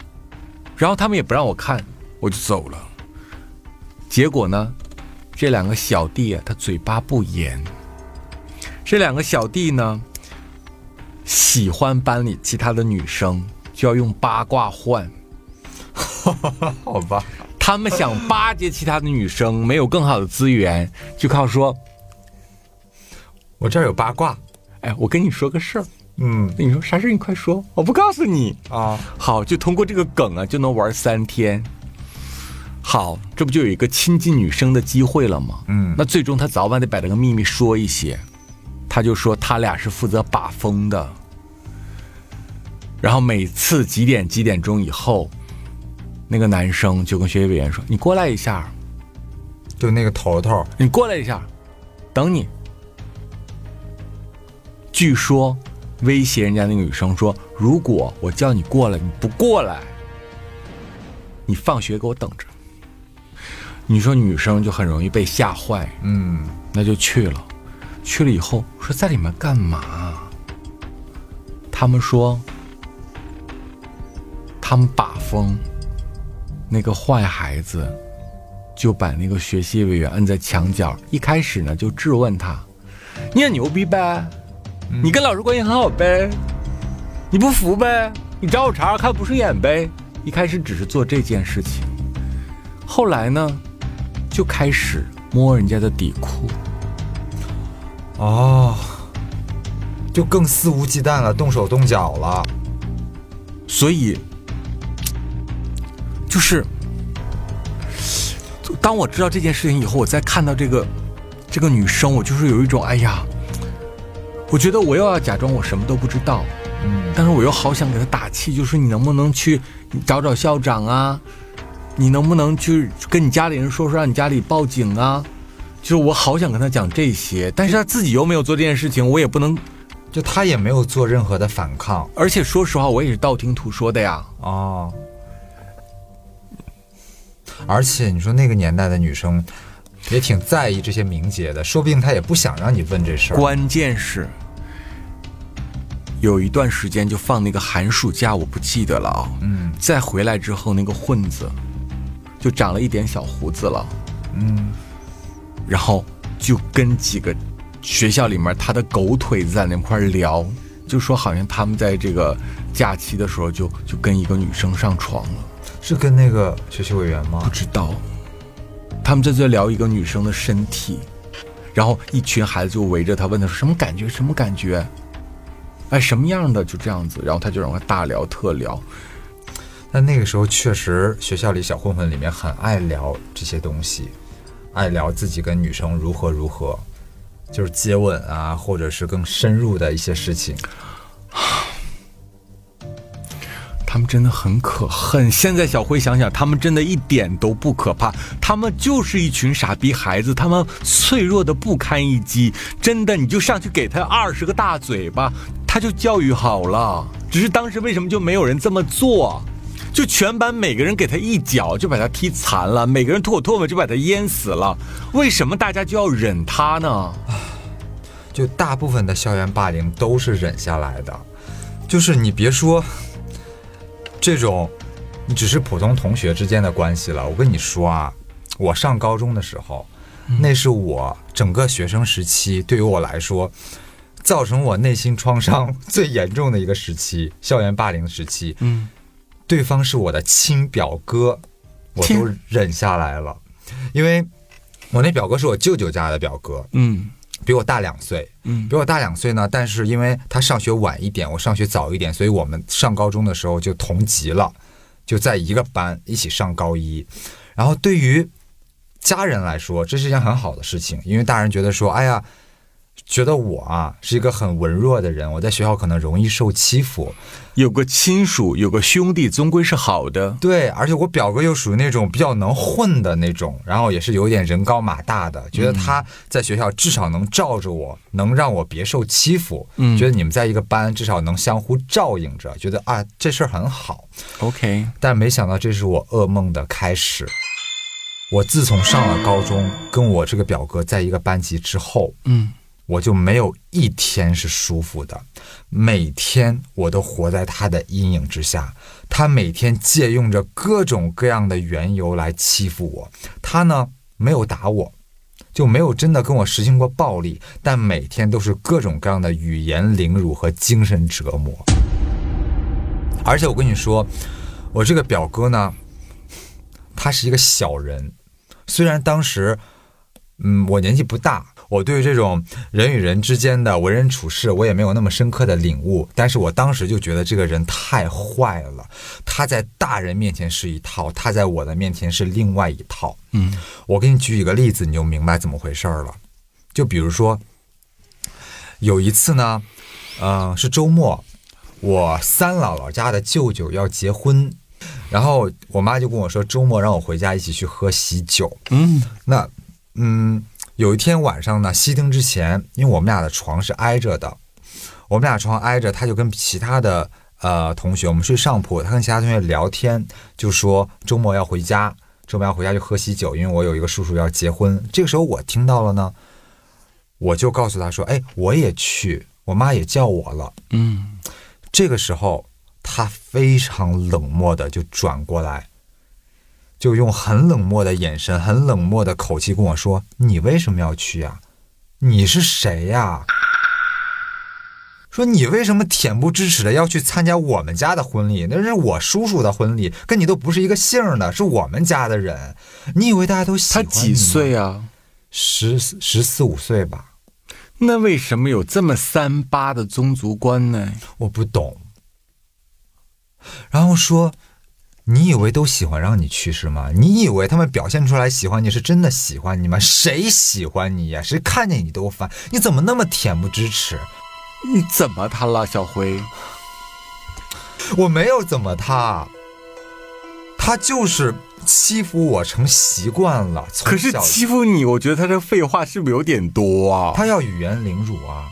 然后他们也不让我看，我就走了。结果呢，这两个小弟啊，他嘴巴不严。这两个小弟呢，喜欢班里其他的女生，就要用八卦换。*laughs* 好吧，他们想巴结其他的女生，没有更好的资源，就靠说，我这儿有八卦。哎，我跟你说个事儿。嗯你说啥事儿？你快说，我不告诉你。啊，好，就通过这个梗啊，就能玩三天。好，这不就有一个亲近女生的机会了吗？嗯那最终他早晚得把这个秘密说一些。他就说他俩是负责把风的，然后每次几点几点钟以后，那个男生就跟学习委员说：“你过来一下，就那个头头，你过来一下，等你。”据说威胁人家那个女生说：“如果我叫你过来，你不过来，你放学给我等着。”你说女生就很容易被吓坏，嗯，那就去了。去了以后说在里面干嘛？他们说他们把风，那个坏孩子就把那个学习委员摁在墙角。一开始呢就质问他：“你很牛逼呗？你跟老师关系很好呗？你不服呗？你找我茬看不顺眼呗？”一开始只是做这件事情，后来呢就开始摸人家的底裤。哦，就更肆无忌惮了，动手动脚了。所以，就是当我知道这件事情以后，我再看到这个这个女生，我就是有一种哎呀，我觉得我又要假装我什么都不知道，嗯，但是我又好想给他打气，就是你能不能去找找校长啊？你能不能去跟你家里人说说，让你家里报警啊？就是我好想跟他讲这些，但是他自己又没有做这件事情，我也不能。就他也没有做任何的反抗。而且说实话，我也是道听途说的呀。哦，而且你说那个年代的女生也挺在意这些名节的，说不定他也不想让你问这事儿。关键是有一段时间就放那个寒暑假，我不记得了啊。嗯再回来之后，那个混子就长了一点小胡子了，嗯，然后就跟几个学校里面他的狗腿子在那块儿聊，就说好像他们在这个假期的时候就就跟一个女生上床了，是跟那个学习委员吗不？知道。他们在这聊一个女生的身体，然后一群孩子就围着他问他说什么感觉，什么感觉？哎，什么样的？就这样子，然后他就让他大聊特聊。但那个时候确实学校里小混混里面很爱聊这些东西，爱聊自己跟女生如何如何，就是接吻啊，或者是更深入的一些事情。他们真的很可恨。现在小辉想想，他们真的一点都不可怕，他们就是一群傻逼孩子，他们脆弱的不堪一击。真的，你就上去给他二十个大嘴巴，他就教育好了。只是当时为什么就没有人这么做？就全班每个人给他一脚，就把他踢残了；每个人吐口唾沫就把他淹死了。为什么大家就要忍他呢？就大部分的校园霸凌都是忍下来的，就是你别说这种，你只是普通同学之间的关系了。我跟你说啊，我上高中的时候，那是我整个学生时期对于我来说，造成我内心创伤最严重的一个时期，校园霸凌时期。嗯，对方是我的亲表哥，我都忍下来了，因为我那表哥是我舅舅家的表哥，嗯比我大两岁。嗯比我大两岁呢，但是因为他上学晚一点，我上学早一点，所以我们上高中的时候就同级了，就在一个班一起上高一。然后对于家人来说，这是一件很好的事情，因为大人觉得说，哎呀，觉得我啊是一个很文弱的人，我在学校可能容易受欺负。有个亲属，有个兄弟，终归是好的。对，而且我表哥又属于那种比较能混的那种，然后也是有点人高马大的，觉得他在学校至少能罩着我，能让我别受欺负。嗯觉得你们在一个班，至少能相互照应着，觉得啊这事儿很好。OK，但没想到这是我噩梦的开始。我自从上了高中，跟我这个表哥在一个班级之后，嗯，我就没有一天是舒服的，每天我都活在他的阴影之下。他每天借用着各种各样的缘由来欺负我。他呢没有打我，就没有真的跟我实行过暴力，但每天都是各种各样的语言凌辱和精神折磨。而且我跟你说，我这个表哥呢，他是一个小人，虽然当时，嗯，我年纪不大，我对这种人与人之间的为人处事，我也没有那么深刻的领悟。但是我当时就觉得这个人太坏了，他在大人面前是一套，他在我的面前是另外一套。嗯，我给你举一个例子，你就明白怎么回事儿了。就比如说，有一次呢，呃，是周末，我三姥姥家的舅舅要结婚，然后我妈就跟我说，周末让我回家一起去喝喜酒。嗯，那，嗯，有一天晚上呢，熄灯之前，因为我们俩的床是挨着的，我们俩床挨着，他就跟其他的呃同学，我们睡上铺，他跟其他同学聊天，就说周末要回家，周末要回家去喝喜酒，因为我有一个叔叔要结婚。这个时候我听到了呢，我就告诉他说，哎，我也去，我妈也叫我了。嗯，这个时候，他非常冷漠的就转过来，就用很冷漠的眼神、很冷漠的口气跟我说：“你为什么要去呀、你是谁呀、说你为什么恬不知耻的要去参加我们家的婚礼？那是我叔叔的婚礼，跟你都不是一个姓的，是我们家的人。你以为大家都喜他欢你他几岁？啊？十十四五岁吧。那为什么有这么三八的宗族观呢？我不懂。然后说，你以为都喜欢让你去是吗？你以为他们表现出来喜欢你是真的喜欢你吗？谁喜欢你呀？谁看见你都烦？你怎么那么恬不知耻？你怎么他了，小辉？我没有怎么他，他就是欺负我成习惯了。可是欺负你，我觉得他这废话是不是有点多啊？他要语言凌辱啊，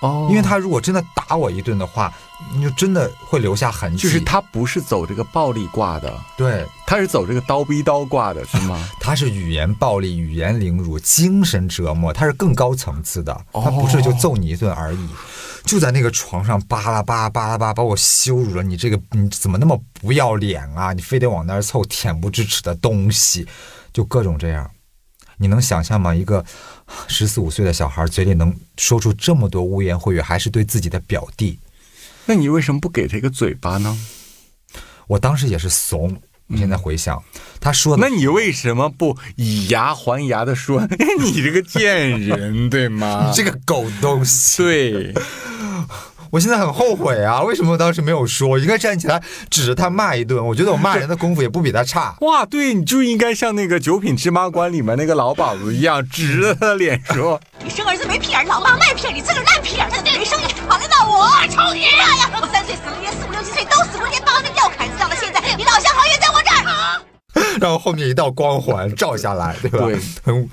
哦因为他如果真的打我一顿的话，你就真的会留下痕迹。就是他不是走这个暴力挂的，对。他是走这个刀逼刀挂的，是吗？*laughs* 他是语言暴力、语言凌辱、精神折磨，他是更高层次的，他不是就揍你一顿而已。就在那个床上巴拉巴拉巴拉巴拉把我羞辱了，你这个你怎么那么不要脸啊？你非得往那儿凑，恬不知耻的东西，就各种这样。你能想象吗？一个十四五岁的小孩嘴里能说出这么多污言秽语，还是对自己的表弟？那你为什么不给他一个嘴巴呢？我当时也是怂。我现在回想，他说的那你为什么不以牙还牙的说 *laughs* 你这个贱人，对吗？*laughs* 你这个狗东西，对，*laughs* 我现在很后悔啊！为什么我当时没有说？我应该站起来指着他骂一顿。我觉得我骂人的功夫也不比他差。*laughs* 哇，对，你就应该像那个《九品芝麻官》里面那个老鸨子一样，指着他的脸说你生儿子没屁眼儿，老妈卖屁眼儿，你自个儿烂屁眼儿，没生意，好来闹我，臭你妈呀！我三岁死了爹，四五六七岁都死过爹，八岁要砍死到了现在，你老乡好运在我这儿。然后后面一道光环照下来，对吧？对很，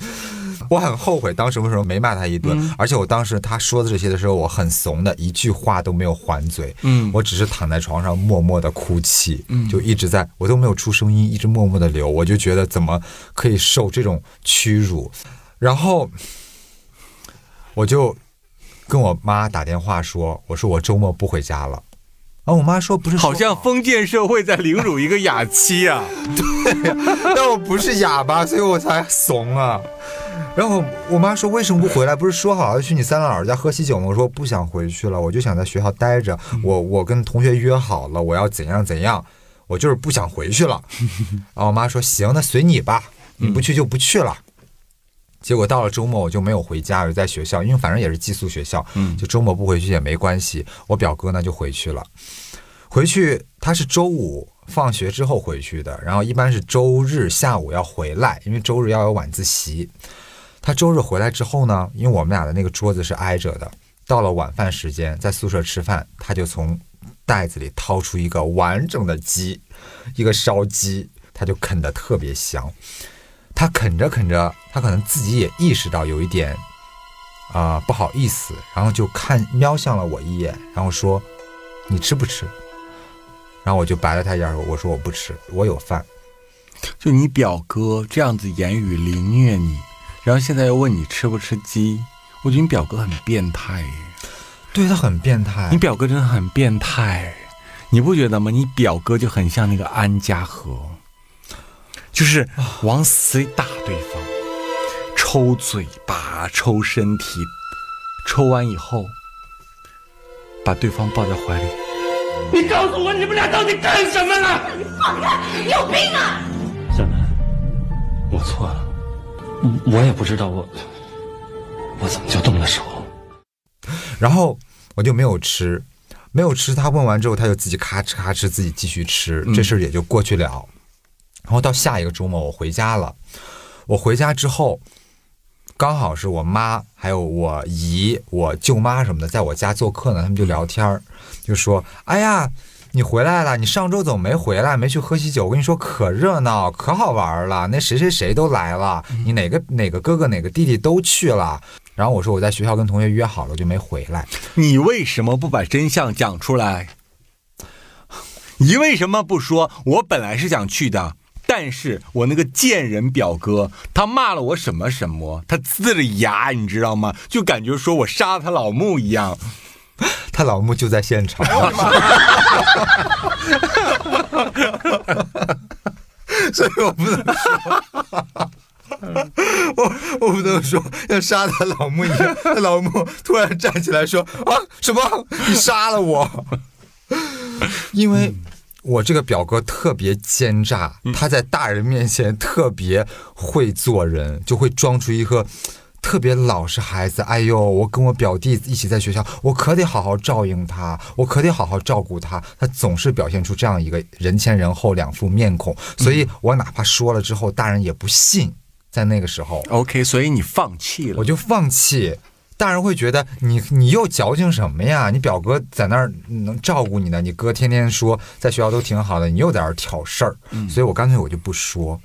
我很后悔当时为什么没骂他一顿。嗯而且我当时他说的这些的时候，我很怂的，一句话都没有还嘴。嗯我只是躺在床上默默的哭泣，嗯，就一直在，我都没有出声音，一直默默的流。我就觉得怎么可以受这种屈辱？然后我就跟我妈打电话说，我说我周末不回家了。然后我妈说不是说好像封建社会在凌辱一个哑妻啊。*laughs* 对但我不是哑巴，所以我才怂啊。然后我妈说为什么不回来？不是说好要去你三姥姥家喝喜酒吗？我说不想回去了，我就想在学校待着。我我跟同学约好了，我要怎样怎样，我就是不想回去了。*laughs* 然后我妈说行，那随你吧，你不去就不去了。结果到了周末我就没有回家，我就在学校，因为反正也是寄宿学校，嗯就周末不回去也没关系。我表哥呢就回去了，回去他是周五放学之后回去的，然后一般是周日下午要回来，因为周日要有晚自习。他周日回来之后呢，因为我们俩的那个桌子是挨着的，到了晚饭时间，在宿舍吃饭，他就从袋子里掏出一个完整的鸡，一个烧鸡，他就啃得特别香。他啃着啃着，他可能自己也意识到有一点啊、不好意思，然后就看瞄向了我一眼，然后说：“你吃不吃？”然后我就白了他一眼，我说：“我不吃，我有饭。”就你表哥这样子言语凌虐你，然后现在又问你吃不吃鸡，我觉得你表哥很变态耶。对他很变态，你表哥真的很变态，你不觉得吗？你表哥就很像那个安家和，就是往死里打对方，抽嘴巴、抽身体，抽完以后把对方抱在怀里。你告诉我，你们俩到底干什么了？放开！你有病啊！小南，我错了，我也不知道我我怎么就动了手。然后我就没有吃，没有吃。他问完之后，他就自己咔哧咔哧自己继续吃，这事儿也就过去了。然后到下一个周末，我回家了。我回家之后，刚好是我妈还有我姨、我舅妈什么的在我家做客呢，他们就聊天儿，就说：“哎呀。”你回来了？你上周怎么没回来？没去喝喜酒？我跟你说，可热闹，可好玩了。那谁谁谁都来了，你哪个哪个哥哥哪个弟弟都去了。然后我说我在学校跟同学约好了，我就没回来。你为什么不把真相讲出来？你为什么不说？我本来是想去的，但是我那个贱人表哥，他骂了我什么什么，他呲着牙，你知道吗？就感觉说我杀了他老母一样。他老母就在现场，*laughs* 所以我不能说，我我不能说要杀他老母一样。他老母突然站起来说：“啊，什么？你杀了我？”因为我这个表哥特别奸诈，他在大人面前特别会做人，就会装出一个。特别老实孩子，哎呦，我跟我表弟一起在学校，我可得好好照应他，我可得好好照顾他。他总是表现出这样一个人前人后两副面孔，所以我哪怕说了之后，大人也不信。在那个时候 OK，所以你放弃了，我就放弃。大人会觉得你你又矫情什么呀？你表哥在那儿能照顾你呢，你哥天天说在学校都挺好的，你又在那儿挑事儿，所以我干脆我就不说。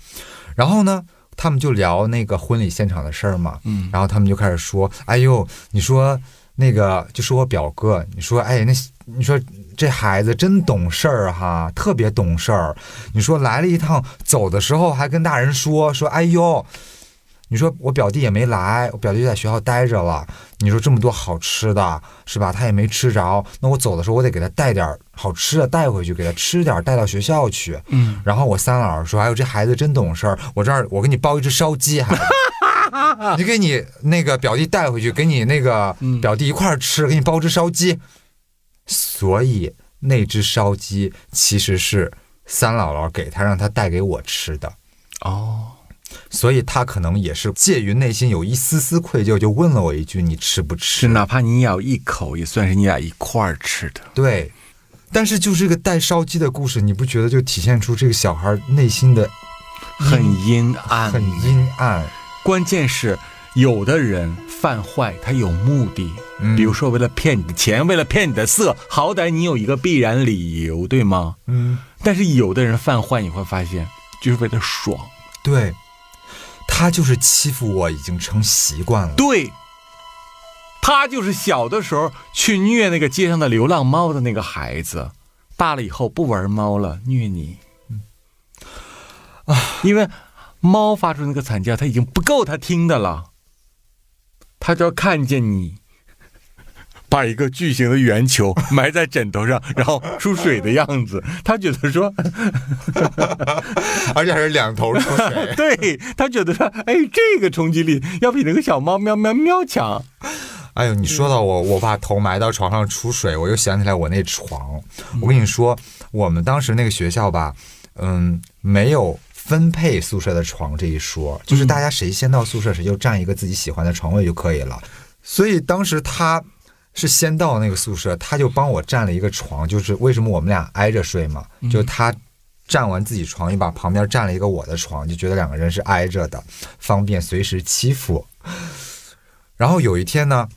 然后呢？他们就聊那个婚礼现场的事儿嘛，嗯，然后他们就开始说：“哎呦，你说那个就是我表哥，你说哎那你说这孩子真懂事儿哈，特别懂事儿。你说来了一趟，走的时候还跟大人说说，哎呦，你说我表弟也没来，我表弟就在学校待着了。你说这么多好吃的，是吧？他也没吃着，那我走的时候我得给他带点好吃的带回去，给他吃点带到学校去。嗯，然后我三姥说：“哎呦，这孩子真懂事儿，我这儿我给你包一只烧鸡，*laughs* 你给你那个表弟带回去，给你那个表弟一块儿吃，给你包只烧鸡。所以那只烧鸡其实是三姥姥给他让他带给我吃的。哦，所以他可能也是介于内心有一丝丝愧疚，就问了我一句：“你吃不吃？”是哪怕你咬一口，也算是你俩一块儿吃的。对，但是就这个带烧鸡的故事，你不觉得就体现出这个小孩内心的很阴暗，很阴暗？关键是有的人犯坏，他有目的，嗯比如说为了骗你的钱，为了骗你的色，好歹你有一个必然理由，对吗？嗯，但是有的人犯坏，你会发现就是为了爽。对，他就是欺负我，已经成习惯了。对，他就是小的时候去虐那个街上的流浪猫的那个孩子，大了以后不玩猫了，虐你。啊，因为猫发出那个惨叫，他已经不够他听的了，他就要看见你。把一个巨型的圆球 *laughs* 埋在枕头上，然后出水的样子，他觉得说，*laughs* 而且还是两头出水。*laughs* 对他觉得说，哎，这个冲击力要比那个小猫喵喵喵强。哎呦，你说到我，我把头埋到床上出水，我又想起来我那床。我跟你说，我们当时那个学校吧，嗯，没有分配宿舍的床这一说，就是大家谁先到宿舍，谁就占一个自己喜欢的床位就可以了。所以当时他是先到那个宿舍，他就帮我占了一个床，就是为什么我们俩挨着睡嘛，就他占完自己床，又把旁边占了一个我的床，就觉得两个人是挨着的，方便随时欺负。然后有一天呢，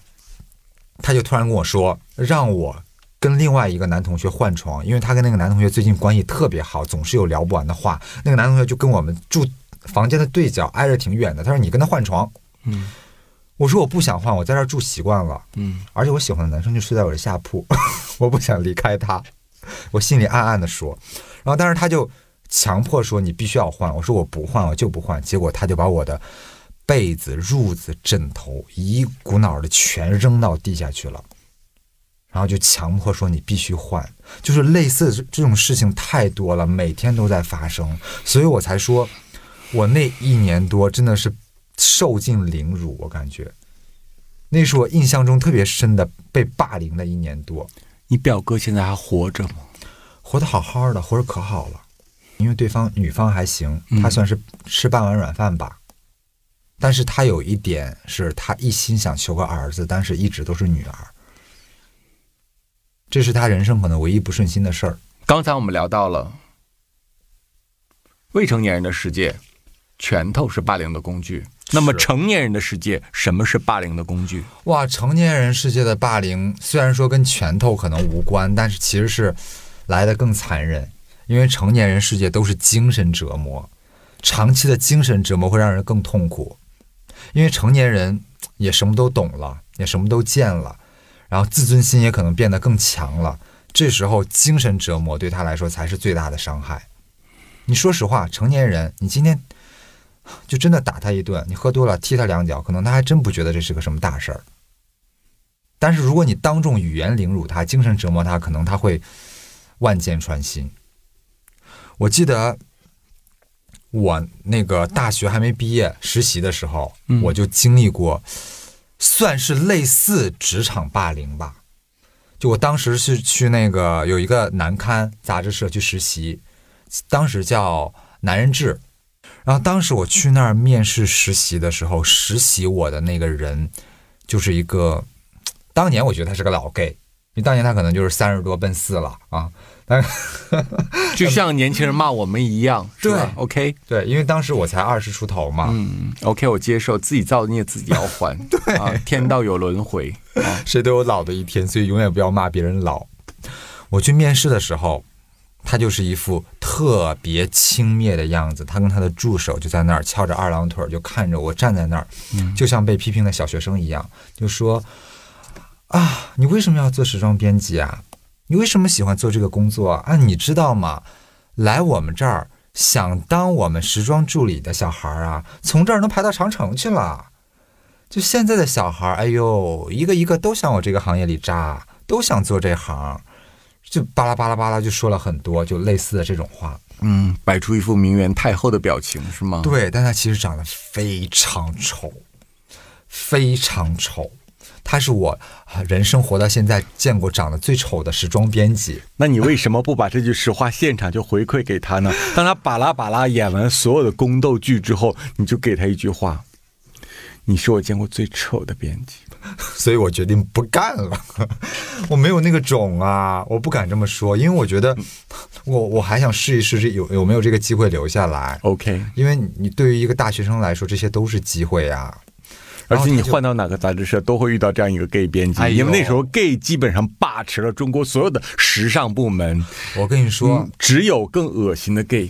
他就突然跟我说，让我跟另外一个男同学换床，因为他跟那个男同学最近关系特别好，总是有聊不完的话。那个男同学就跟我们住房间的对角，挨着挺远的。他说：“你跟他换床。”嗯我说：“我不想换，我在这儿住习惯了。”嗯，而且我喜欢的男生就睡在我的下铺，*laughs* 我不想离开他，我心里暗暗的说。然后，但是他就强迫说你必须要换，我说我不换，我就不换。结果他就把我的被子、褥子、枕头一股脑的全扔到地下去了，然后就强迫说你必须换。就是类似这种事情太多了，每天都在发生，所以我才说，我那一年多真的是受尽凌辱，我感觉。那是我印象中特别深的被霸凌的一年多，你表哥现在还活着吗？活得好好的，活着可好了。因为对方女方还行，他算是吃半碗软饭吧。但是他有一点是他一心想求个儿子，但是一直都是女儿，这是他人生可能唯一不顺心的事儿。刚才我们聊到了未成年人的世界，拳头是霸凌的工具。那么成年人的世界，什么是霸凌的工具？哇，成年人世界的霸凌虽然说跟拳头可能无关，但是其实是来的更残忍，因为成年人世界都是精神折磨，长期的精神折磨会让人更痛苦，因为成年人也什么都懂了，也什么都见了，然后自尊心也可能变得更强了，这时候精神折磨对他来说才是最大的伤害。你说实话，成年人，你今天就真的打他一顿，你喝多了踢他两脚，可能他还真不觉得这是个什么大事儿。但是如果你当众语言凌辱他、精神折磨他，可能他会万箭穿心。我记得我那个大学还没毕业实习的时候，嗯我就经历过，算是类似职场霸凌吧。就我当时是去那个有一个男刊杂志社去实习，当时叫《男人志》。然后当时我去那儿面试实习的时候，实习我的那个人就是一个，当年我觉得他是个老 gay，因为当年他可能就是三十多奔四了啊。但 *laughs* 就像年轻人骂我们一样，是吧对？OK，对，因为当时我才二十出头嘛，嗯，OK，我接受，自己造的孽自己要还，*laughs* 对啊，天道有轮回啊。*laughs* 谁都有老的一天，所以永远不要骂别人老。我去面试的时候，他就是一副特别轻蔑的样子，他跟他的助手就在那儿翘着二郎腿儿，就看着我站在那儿，就像被批评的小学生一样，就说：“啊，你为什么要做时装编辑啊？你为什么喜欢做这个工作啊？你知道吗？来我们这儿想当我们时装助理的小孩儿啊，从这儿能排到长城去了。”就现在的小孩儿，哎呦，一个一个都想往这个行业里扎，都想做这行，就巴拉巴拉巴拉就说了很多，就类似的这种话。嗯，摆出一副名媛太后的表情是吗？，对，但她其实长得非常丑，非常丑。她是我啊人生活到现在见过长得最丑的时装编辑。那你为什么不把这句实话现场就回馈给她呢？*laughs* 当她巴拉巴拉演完所有的宫斗剧之后，你就给她一句话：“你是我见过最丑的编辑。*laughs* 所以我决定不干了。*laughs* 我没有那个种啊，我不敢这么说，因为我觉得我我还想试一试这有有没有这个机会留下来。”OK，因为你对于一个大学生来说，这些都是机会啊。而且你换到哪个杂志社都会遇到这样一个 gay 编辑，哎因为那时候 gay 基本上把持了中国所有的时尚部门，我跟你说，嗯，只有更恶心的 gay，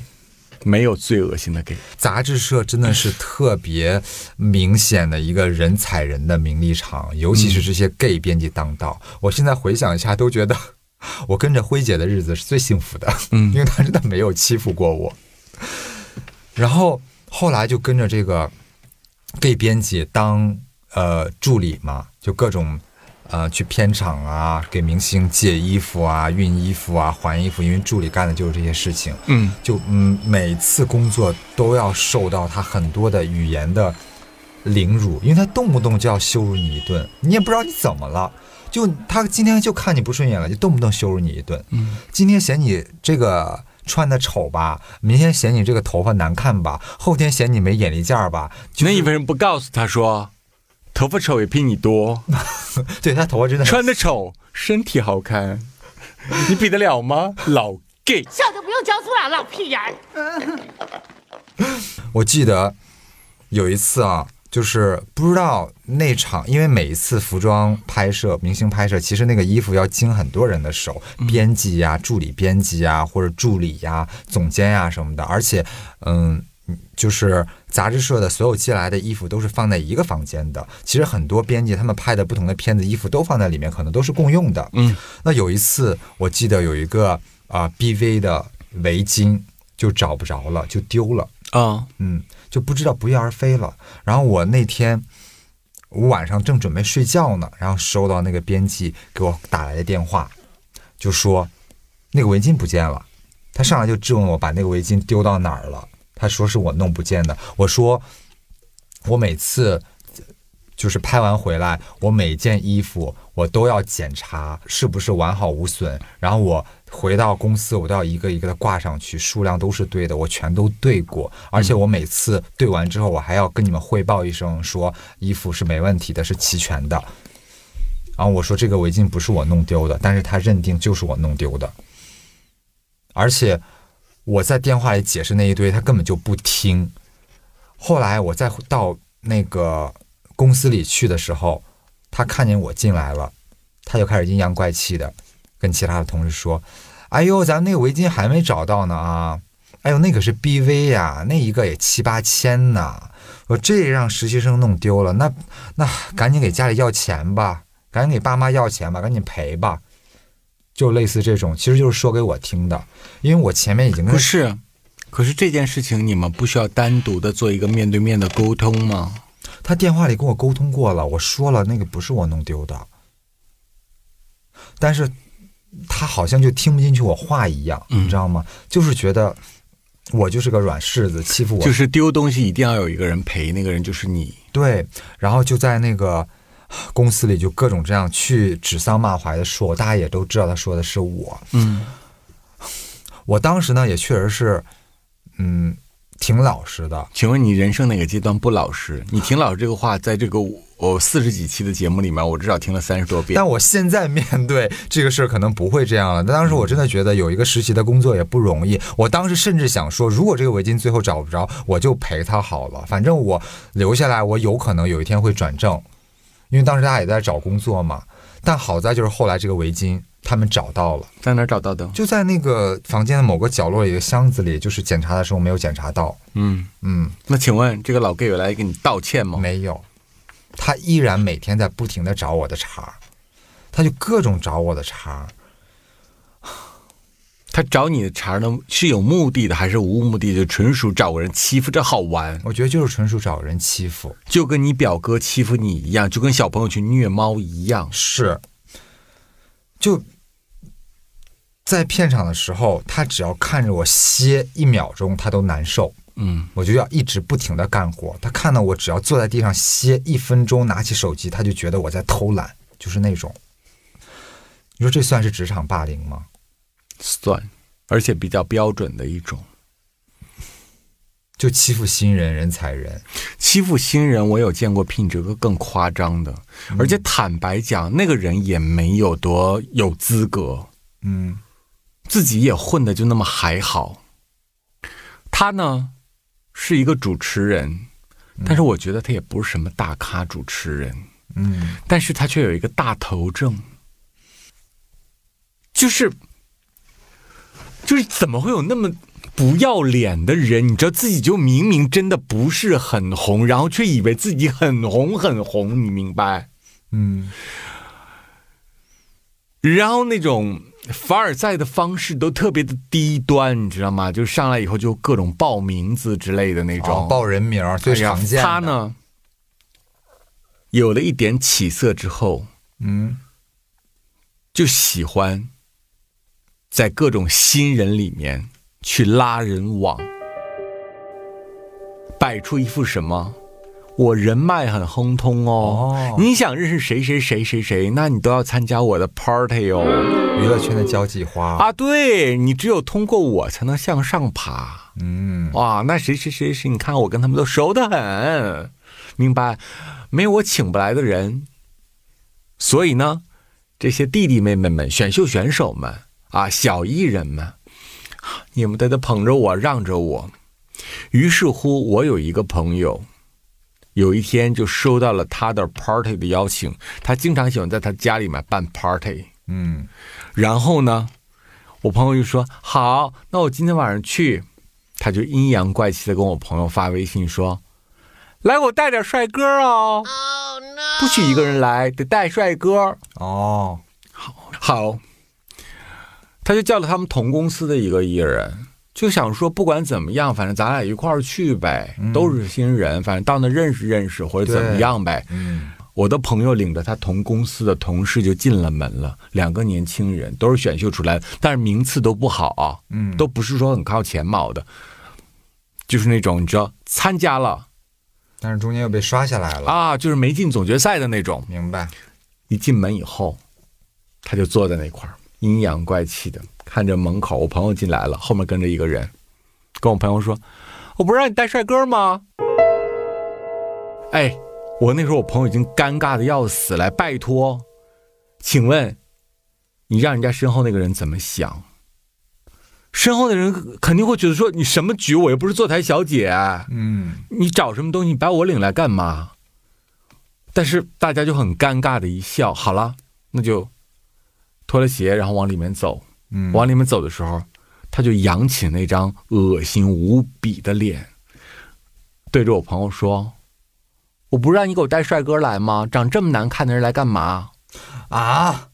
没有最恶心的 gay。杂志社真的是特别明显的一个人踩人的名利场，尤其是这些 gay 编辑当道。我现在回想一下，都觉得 *laughs* 我跟着辉姐的日子是最幸福的，嗯因为她真的没有欺负过我。然后后来就跟着这个 gay 编辑当呃助理嘛，就各种呃去片场啊，给明星借衣服啊、熨衣服啊、还衣服，因为助理干的就是这些事情。嗯，就嗯，每次工作都要受到他很多的语言的凌辱，因为他动不动就要羞辱你一顿，你也不知道你怎么了。就他今天就看你不顺眼了，就动不动羞辱你一顿。嗯，今天嫌你这个穿的丑吧，明天嫌你这个头发难看吧，后天嫌你没眼力见儿吧。就那你为什么不告诉他说，头发丑也比你多，*laughs* 对他头发真的穿的丑身体好看，你比得了吗？老 gay。笑就不用教出来，老屁眼儿。*laughs* 我记得有一次啊，就是不知道那场，因为每一次服装拍摄、明星拍摄，其实那个衣服要经很多人的手，编辑呀、助理编辑呀，或者助理呀、总监呀什么的，而且，嗯。就是杂志社的所有寄来的衣服都是放在一个房间的。其实很多编辑他们拍的不同的片子，衣服都放在里面，可能都是共用的。嗯，那有一次我记得有一个啊、BV 的围巾就找不着了，就丢了。啊，嗯，就不知道不翼而飞了。然后我那天我晚上正准备睡觉呢，然后收到那个编辑给我打来的电话，就说那个围巾不见了。他上来就质问我把那个围巾丢到哪儿了。他说是我弄不见的。我说我每次就是拍完回来，我每件衣服我都要检查是不是完好无损，然后我回到公司我都要一个一个的挂上去，数量都是对的，我全都对过，而且我每次对完之后，我还要跟你们汇报一声，说衣服是没问题的，是齐全的。然后我说这个围巾不是我弄丢的，但是他认定就是我弄丢的，而且我在电话里解释那一堆，他根本就不听。后来我再到那个公司里去的时候，他看见我进来了，他就开始阴阳怪气的跟其他的同事说：“哎呦，咱那个围巾还没找到呢啊！哎呦，那可是 BV 呀，那一个也七八千呢。我这让实习生弄丢了，那那赶紧给家里要钱吧，赶紧给爸妈要钱吧，赶紧赔吧。”就类似这种，其实就是说给我听的，因为我前面已经跟不是，可是这件事情你们不需要单独的做一个面对面的沟通吗？他电话里跟我沟通过了，我说了那个不是我弄丢的，但是他好像就听不进去我话一样，嗯你知道吗？就是觉得我就是个软柿子，欺负我。就是丢东西一定要有一个人陪，那个人就是你。对，然后就在那个公司里就各种这样去指桑骂槐的说，大家也都知道他说的是我。嗯，我当时呢也确实是，嗯，挺老实的。请问你人生哪个阶段不老实？你挺老实这个话，在这个我四十几期的节目里面，我至少听了三十多遍。但我现在面对这个事儿，可能不会这样了。但当时我真的觉得有一个实习的工作也不容易。我当时甚至想说，如果这个围巾最后找不着，我就赔他好了。反正我留下来，我有可能有一天会转正，因为当时大家也在找工作嘛。但好在就是后来这个围巾他们找到了，在哪儿找到的？就在那个房间的某个角落里的箱子里，就是检查的时候没有检查到。嗯，嗯，那请问这个老 gay 有来给你道歉吗？没有，他依然每天在不停的找我的茬儿，他就各种找我的茬儿。他找你的茬呢，是有目的的还是无目的的？就纯属找个人欺负，这好玩，我觉得就是纯属找人欺负。就跟你表哥欺负你一样，就跟小朋友去虐猫一样。是，就在片场的时候，他只要看着我歇一秒钟，他都难受。嗯，我就要一直不停的干活。他看到我只要坐在地上歇一分钟，拿起手机，他就觉得我在偷懒，就是那种。你说这算是职场霸凌吗？算，而且比较标准的一种。就欺负新人，人踩人。欺负新人。我有见过比你这个更夸张的，而且坦白讲，那个人也没有多有资格，嗯。自己也混的就那么还好。他呢是一个主持人，但是我觉得他也不是什么大咖主持人，嗯，但是他却有一个大头症，就是就是怎么会有那么不要脸的人？你知道自己就明明真的不是很红，然后却以为自己很红很红，你明白？嗯，然后那种凡尔赛的方式都特别的低端，你知道吗？就上来以后就各种报名字之类的那种，哦，报人名儿最常见的。他？呢，有了一点起色之后，嗯，就喜欢在各种新人里面去拉人网，摆出一副什么？我人脉很亨通哦，哦你想认识谁谁谁谁谁，那你都要参加我的 party 哦。娱乐圈的交际花。啊，对你只有通过我才能向上爬。嗯，哇，那谁谁谁谁，你看我跟他们都熟得很，明白？没有我请不来的人。所以呢，这些弟弟妹妹们、选秀选手们啊、小艺人们，你们得得捧着我，让着我。于是乎，我有一个朋友，有一天就收到了他的 party 的邀请。他经常喜欢在他家里面办 party。嗯，然后呢，我朋友就说：“好，那我今天晚上去。”他就阴阳怪气的跟我朋友发微信说：“来，我带点帅哥哦，不许一个人来，得带帅哥。哦，”好好，他就叫了他们同公司的一个艺人，就想说不管怎么样，反正咱俩一块儿去呗，都是新人，反正到那认识认识或者怎么样呗。嗯，我的朋友领着他同公司的同事就进了门了，两个年轻人都是选秀出来的，但是名次都不好啊，嗯都不是说很靠前茅的，就是那种你知道参加了但是中间又被刷下来了。啊，就是没进总决赛的那种。明白。一进门以后，他就坐在那块儿，阴阳怪气的看着门口。我朋友进来了，后面跟着一个人，跟我朋友说：“我不是让你带帅哥吗？”哎，我那时候我朋友已经尴尬的要死了，拜托，请问你让人家身后那个人怎么想？身后的人肯定会觉得说你什么局，我又不是坐台小姐，嗯，你找什么东西？你把我领来干嘛？但是大家就很尴尬的一笑，好了，那就脱了鞋，然后往里面走。嗯往里面走的时候，他就扬起那张恶心无比的脸，对着我朋友说：“我不让你给我带帅哥来吗？长这么难看的人来干嘛啊，？”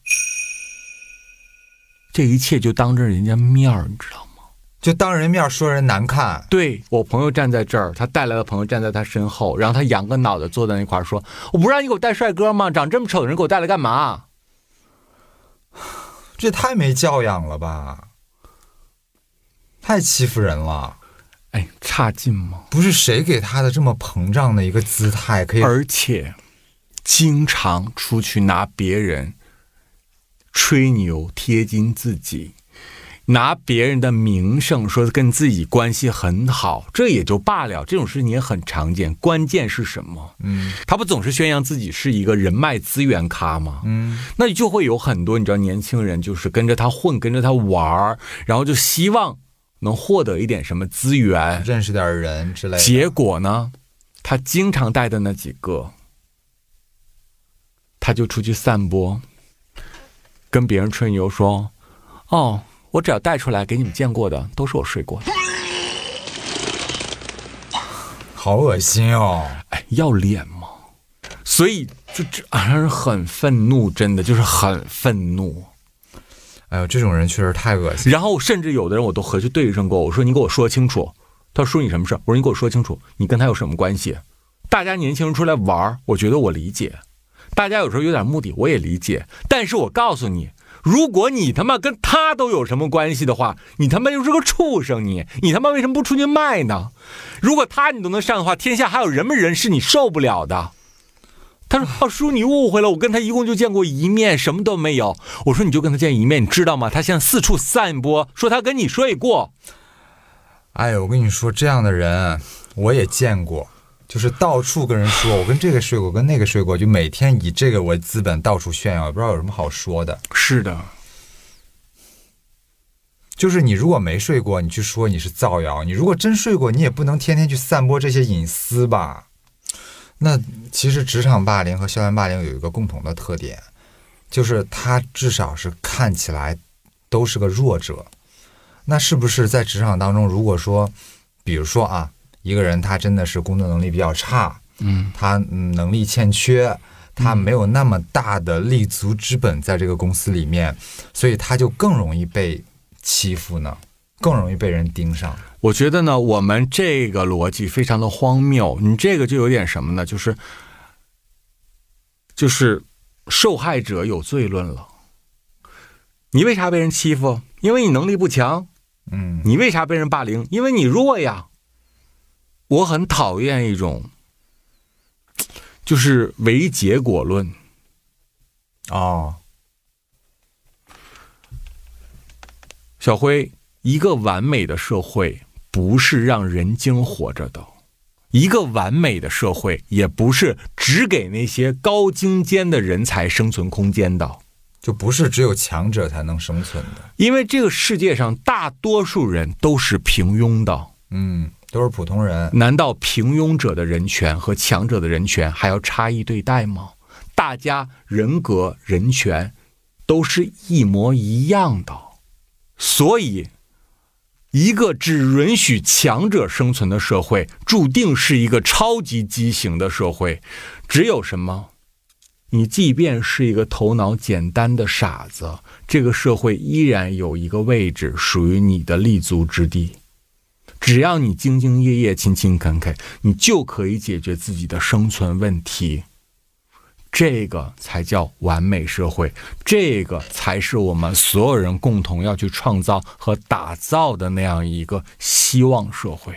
这一切就当着人家面儿，你知道吗？就当人面说人难看。对我朋友站在这儿，他带来的朋友站在他身后，然后他仰个脑袋坐在那块儿说：“我不让你给我带帅哥吗？长这么丑的人给我带来干嘛？”这太没教养了吧！太欺负人了。哎，差劲吗？不是谁给他的这么膨胀的一个姿态，可以而且经常出去拿别人吹牛贴金自己，拿别人的名声说跟自己关系很好，这也就罢了，这种事情也很常见。关键是什么？嗯他不总是宣扬自己是一个人脉资源咖吗？嗯那你就会有很多你知道年轻人就是跟着他混，跟着他玩儿，然后就希望能获得一点什么资源，认识点人之类的。结果呢，他经常带的那几个，他就出去散播，跟别人吹牛说：“哦，我只要带出来给你们见过的，都是我睡过的。好恶心哦！”哎，要脸吗？所以就这让人很愤怒，真的就是很愤怒。哎呦，这种人确实太恶心。然后甚至有的人我都回去对声过，我说你给我说清楚。他说你什么事？我说你给我说清楚，你跟他有什么关系？大家年轻人出来玩儿，我觉得我理解。大家有时候有点目的，我也理解。但是我告诉你，如果你他妈跟他都有什么关系的话，你他妈就是个畜生你！你他妈为什么不出去卖呢？如果他你都能上的话，天下还有什么人是你受不了的？他说：“哦，叔，你误会了，我跟他一共就见过一面，什么都没有。”我说：“你就跟他见一面，你知道吗？他现在四处散播，说他跟你睡过。哎呦，我跟你说，这样的人我也见过，就是到处跟人说我跟这个睡过，跟那个睡过，就每天以这个为资本到处炫耀，也不知道有什么好说的。”是的，就是你如果没睡过，你去说你是造谣；你如果真睡过，你也不能天天去散播这些隐私吧？那其实职场霸凌和校园霸凌有一个共同的特点，就是他至少是看起来都是个弱者。那是不是在职场当中，如果说，比如说啊，一个人他真的是工作能力比较差，嗯，他嗯能力欠缺，他没有那么大的立足之本在这个公司里面，所以他就更容易被欺负呢，更容易被人盯上。我觉得呢，我们这个逻辑非常的荒谬。你这个就有点什么呢？就是就是受害者有罪论了。你为啥被人欺负？因为你能力不强。嗯，你为啥被人霸凌？因为你弱呀。我很讨厌一种，就是唯结果论。哦，小辉，一个完美的社会不是让人精活着的，一个完美的社会也不是只给那些高精尖的人才生存空间的。就不是只有强者才能生存的。因为这个世界上大多数人都是平庸的。嗯，都是普通人。难道平庸者的人权和强者的人权还要差异对待吗？大家人格、人权都是一模一样的，所以，一个只允许强者生存的社会，注定是一个超级畸形的社会。只有什么？你即便是一个头脑简单的傻子，这个社会依然有一个位置属于你的立足之地。只要你兢兢业业、勤勤恳恳，你就可以解决自己的生存问题。这个才叫完美社会，这个才是我们所有人共同要去创造和打造的那样一个希望社会。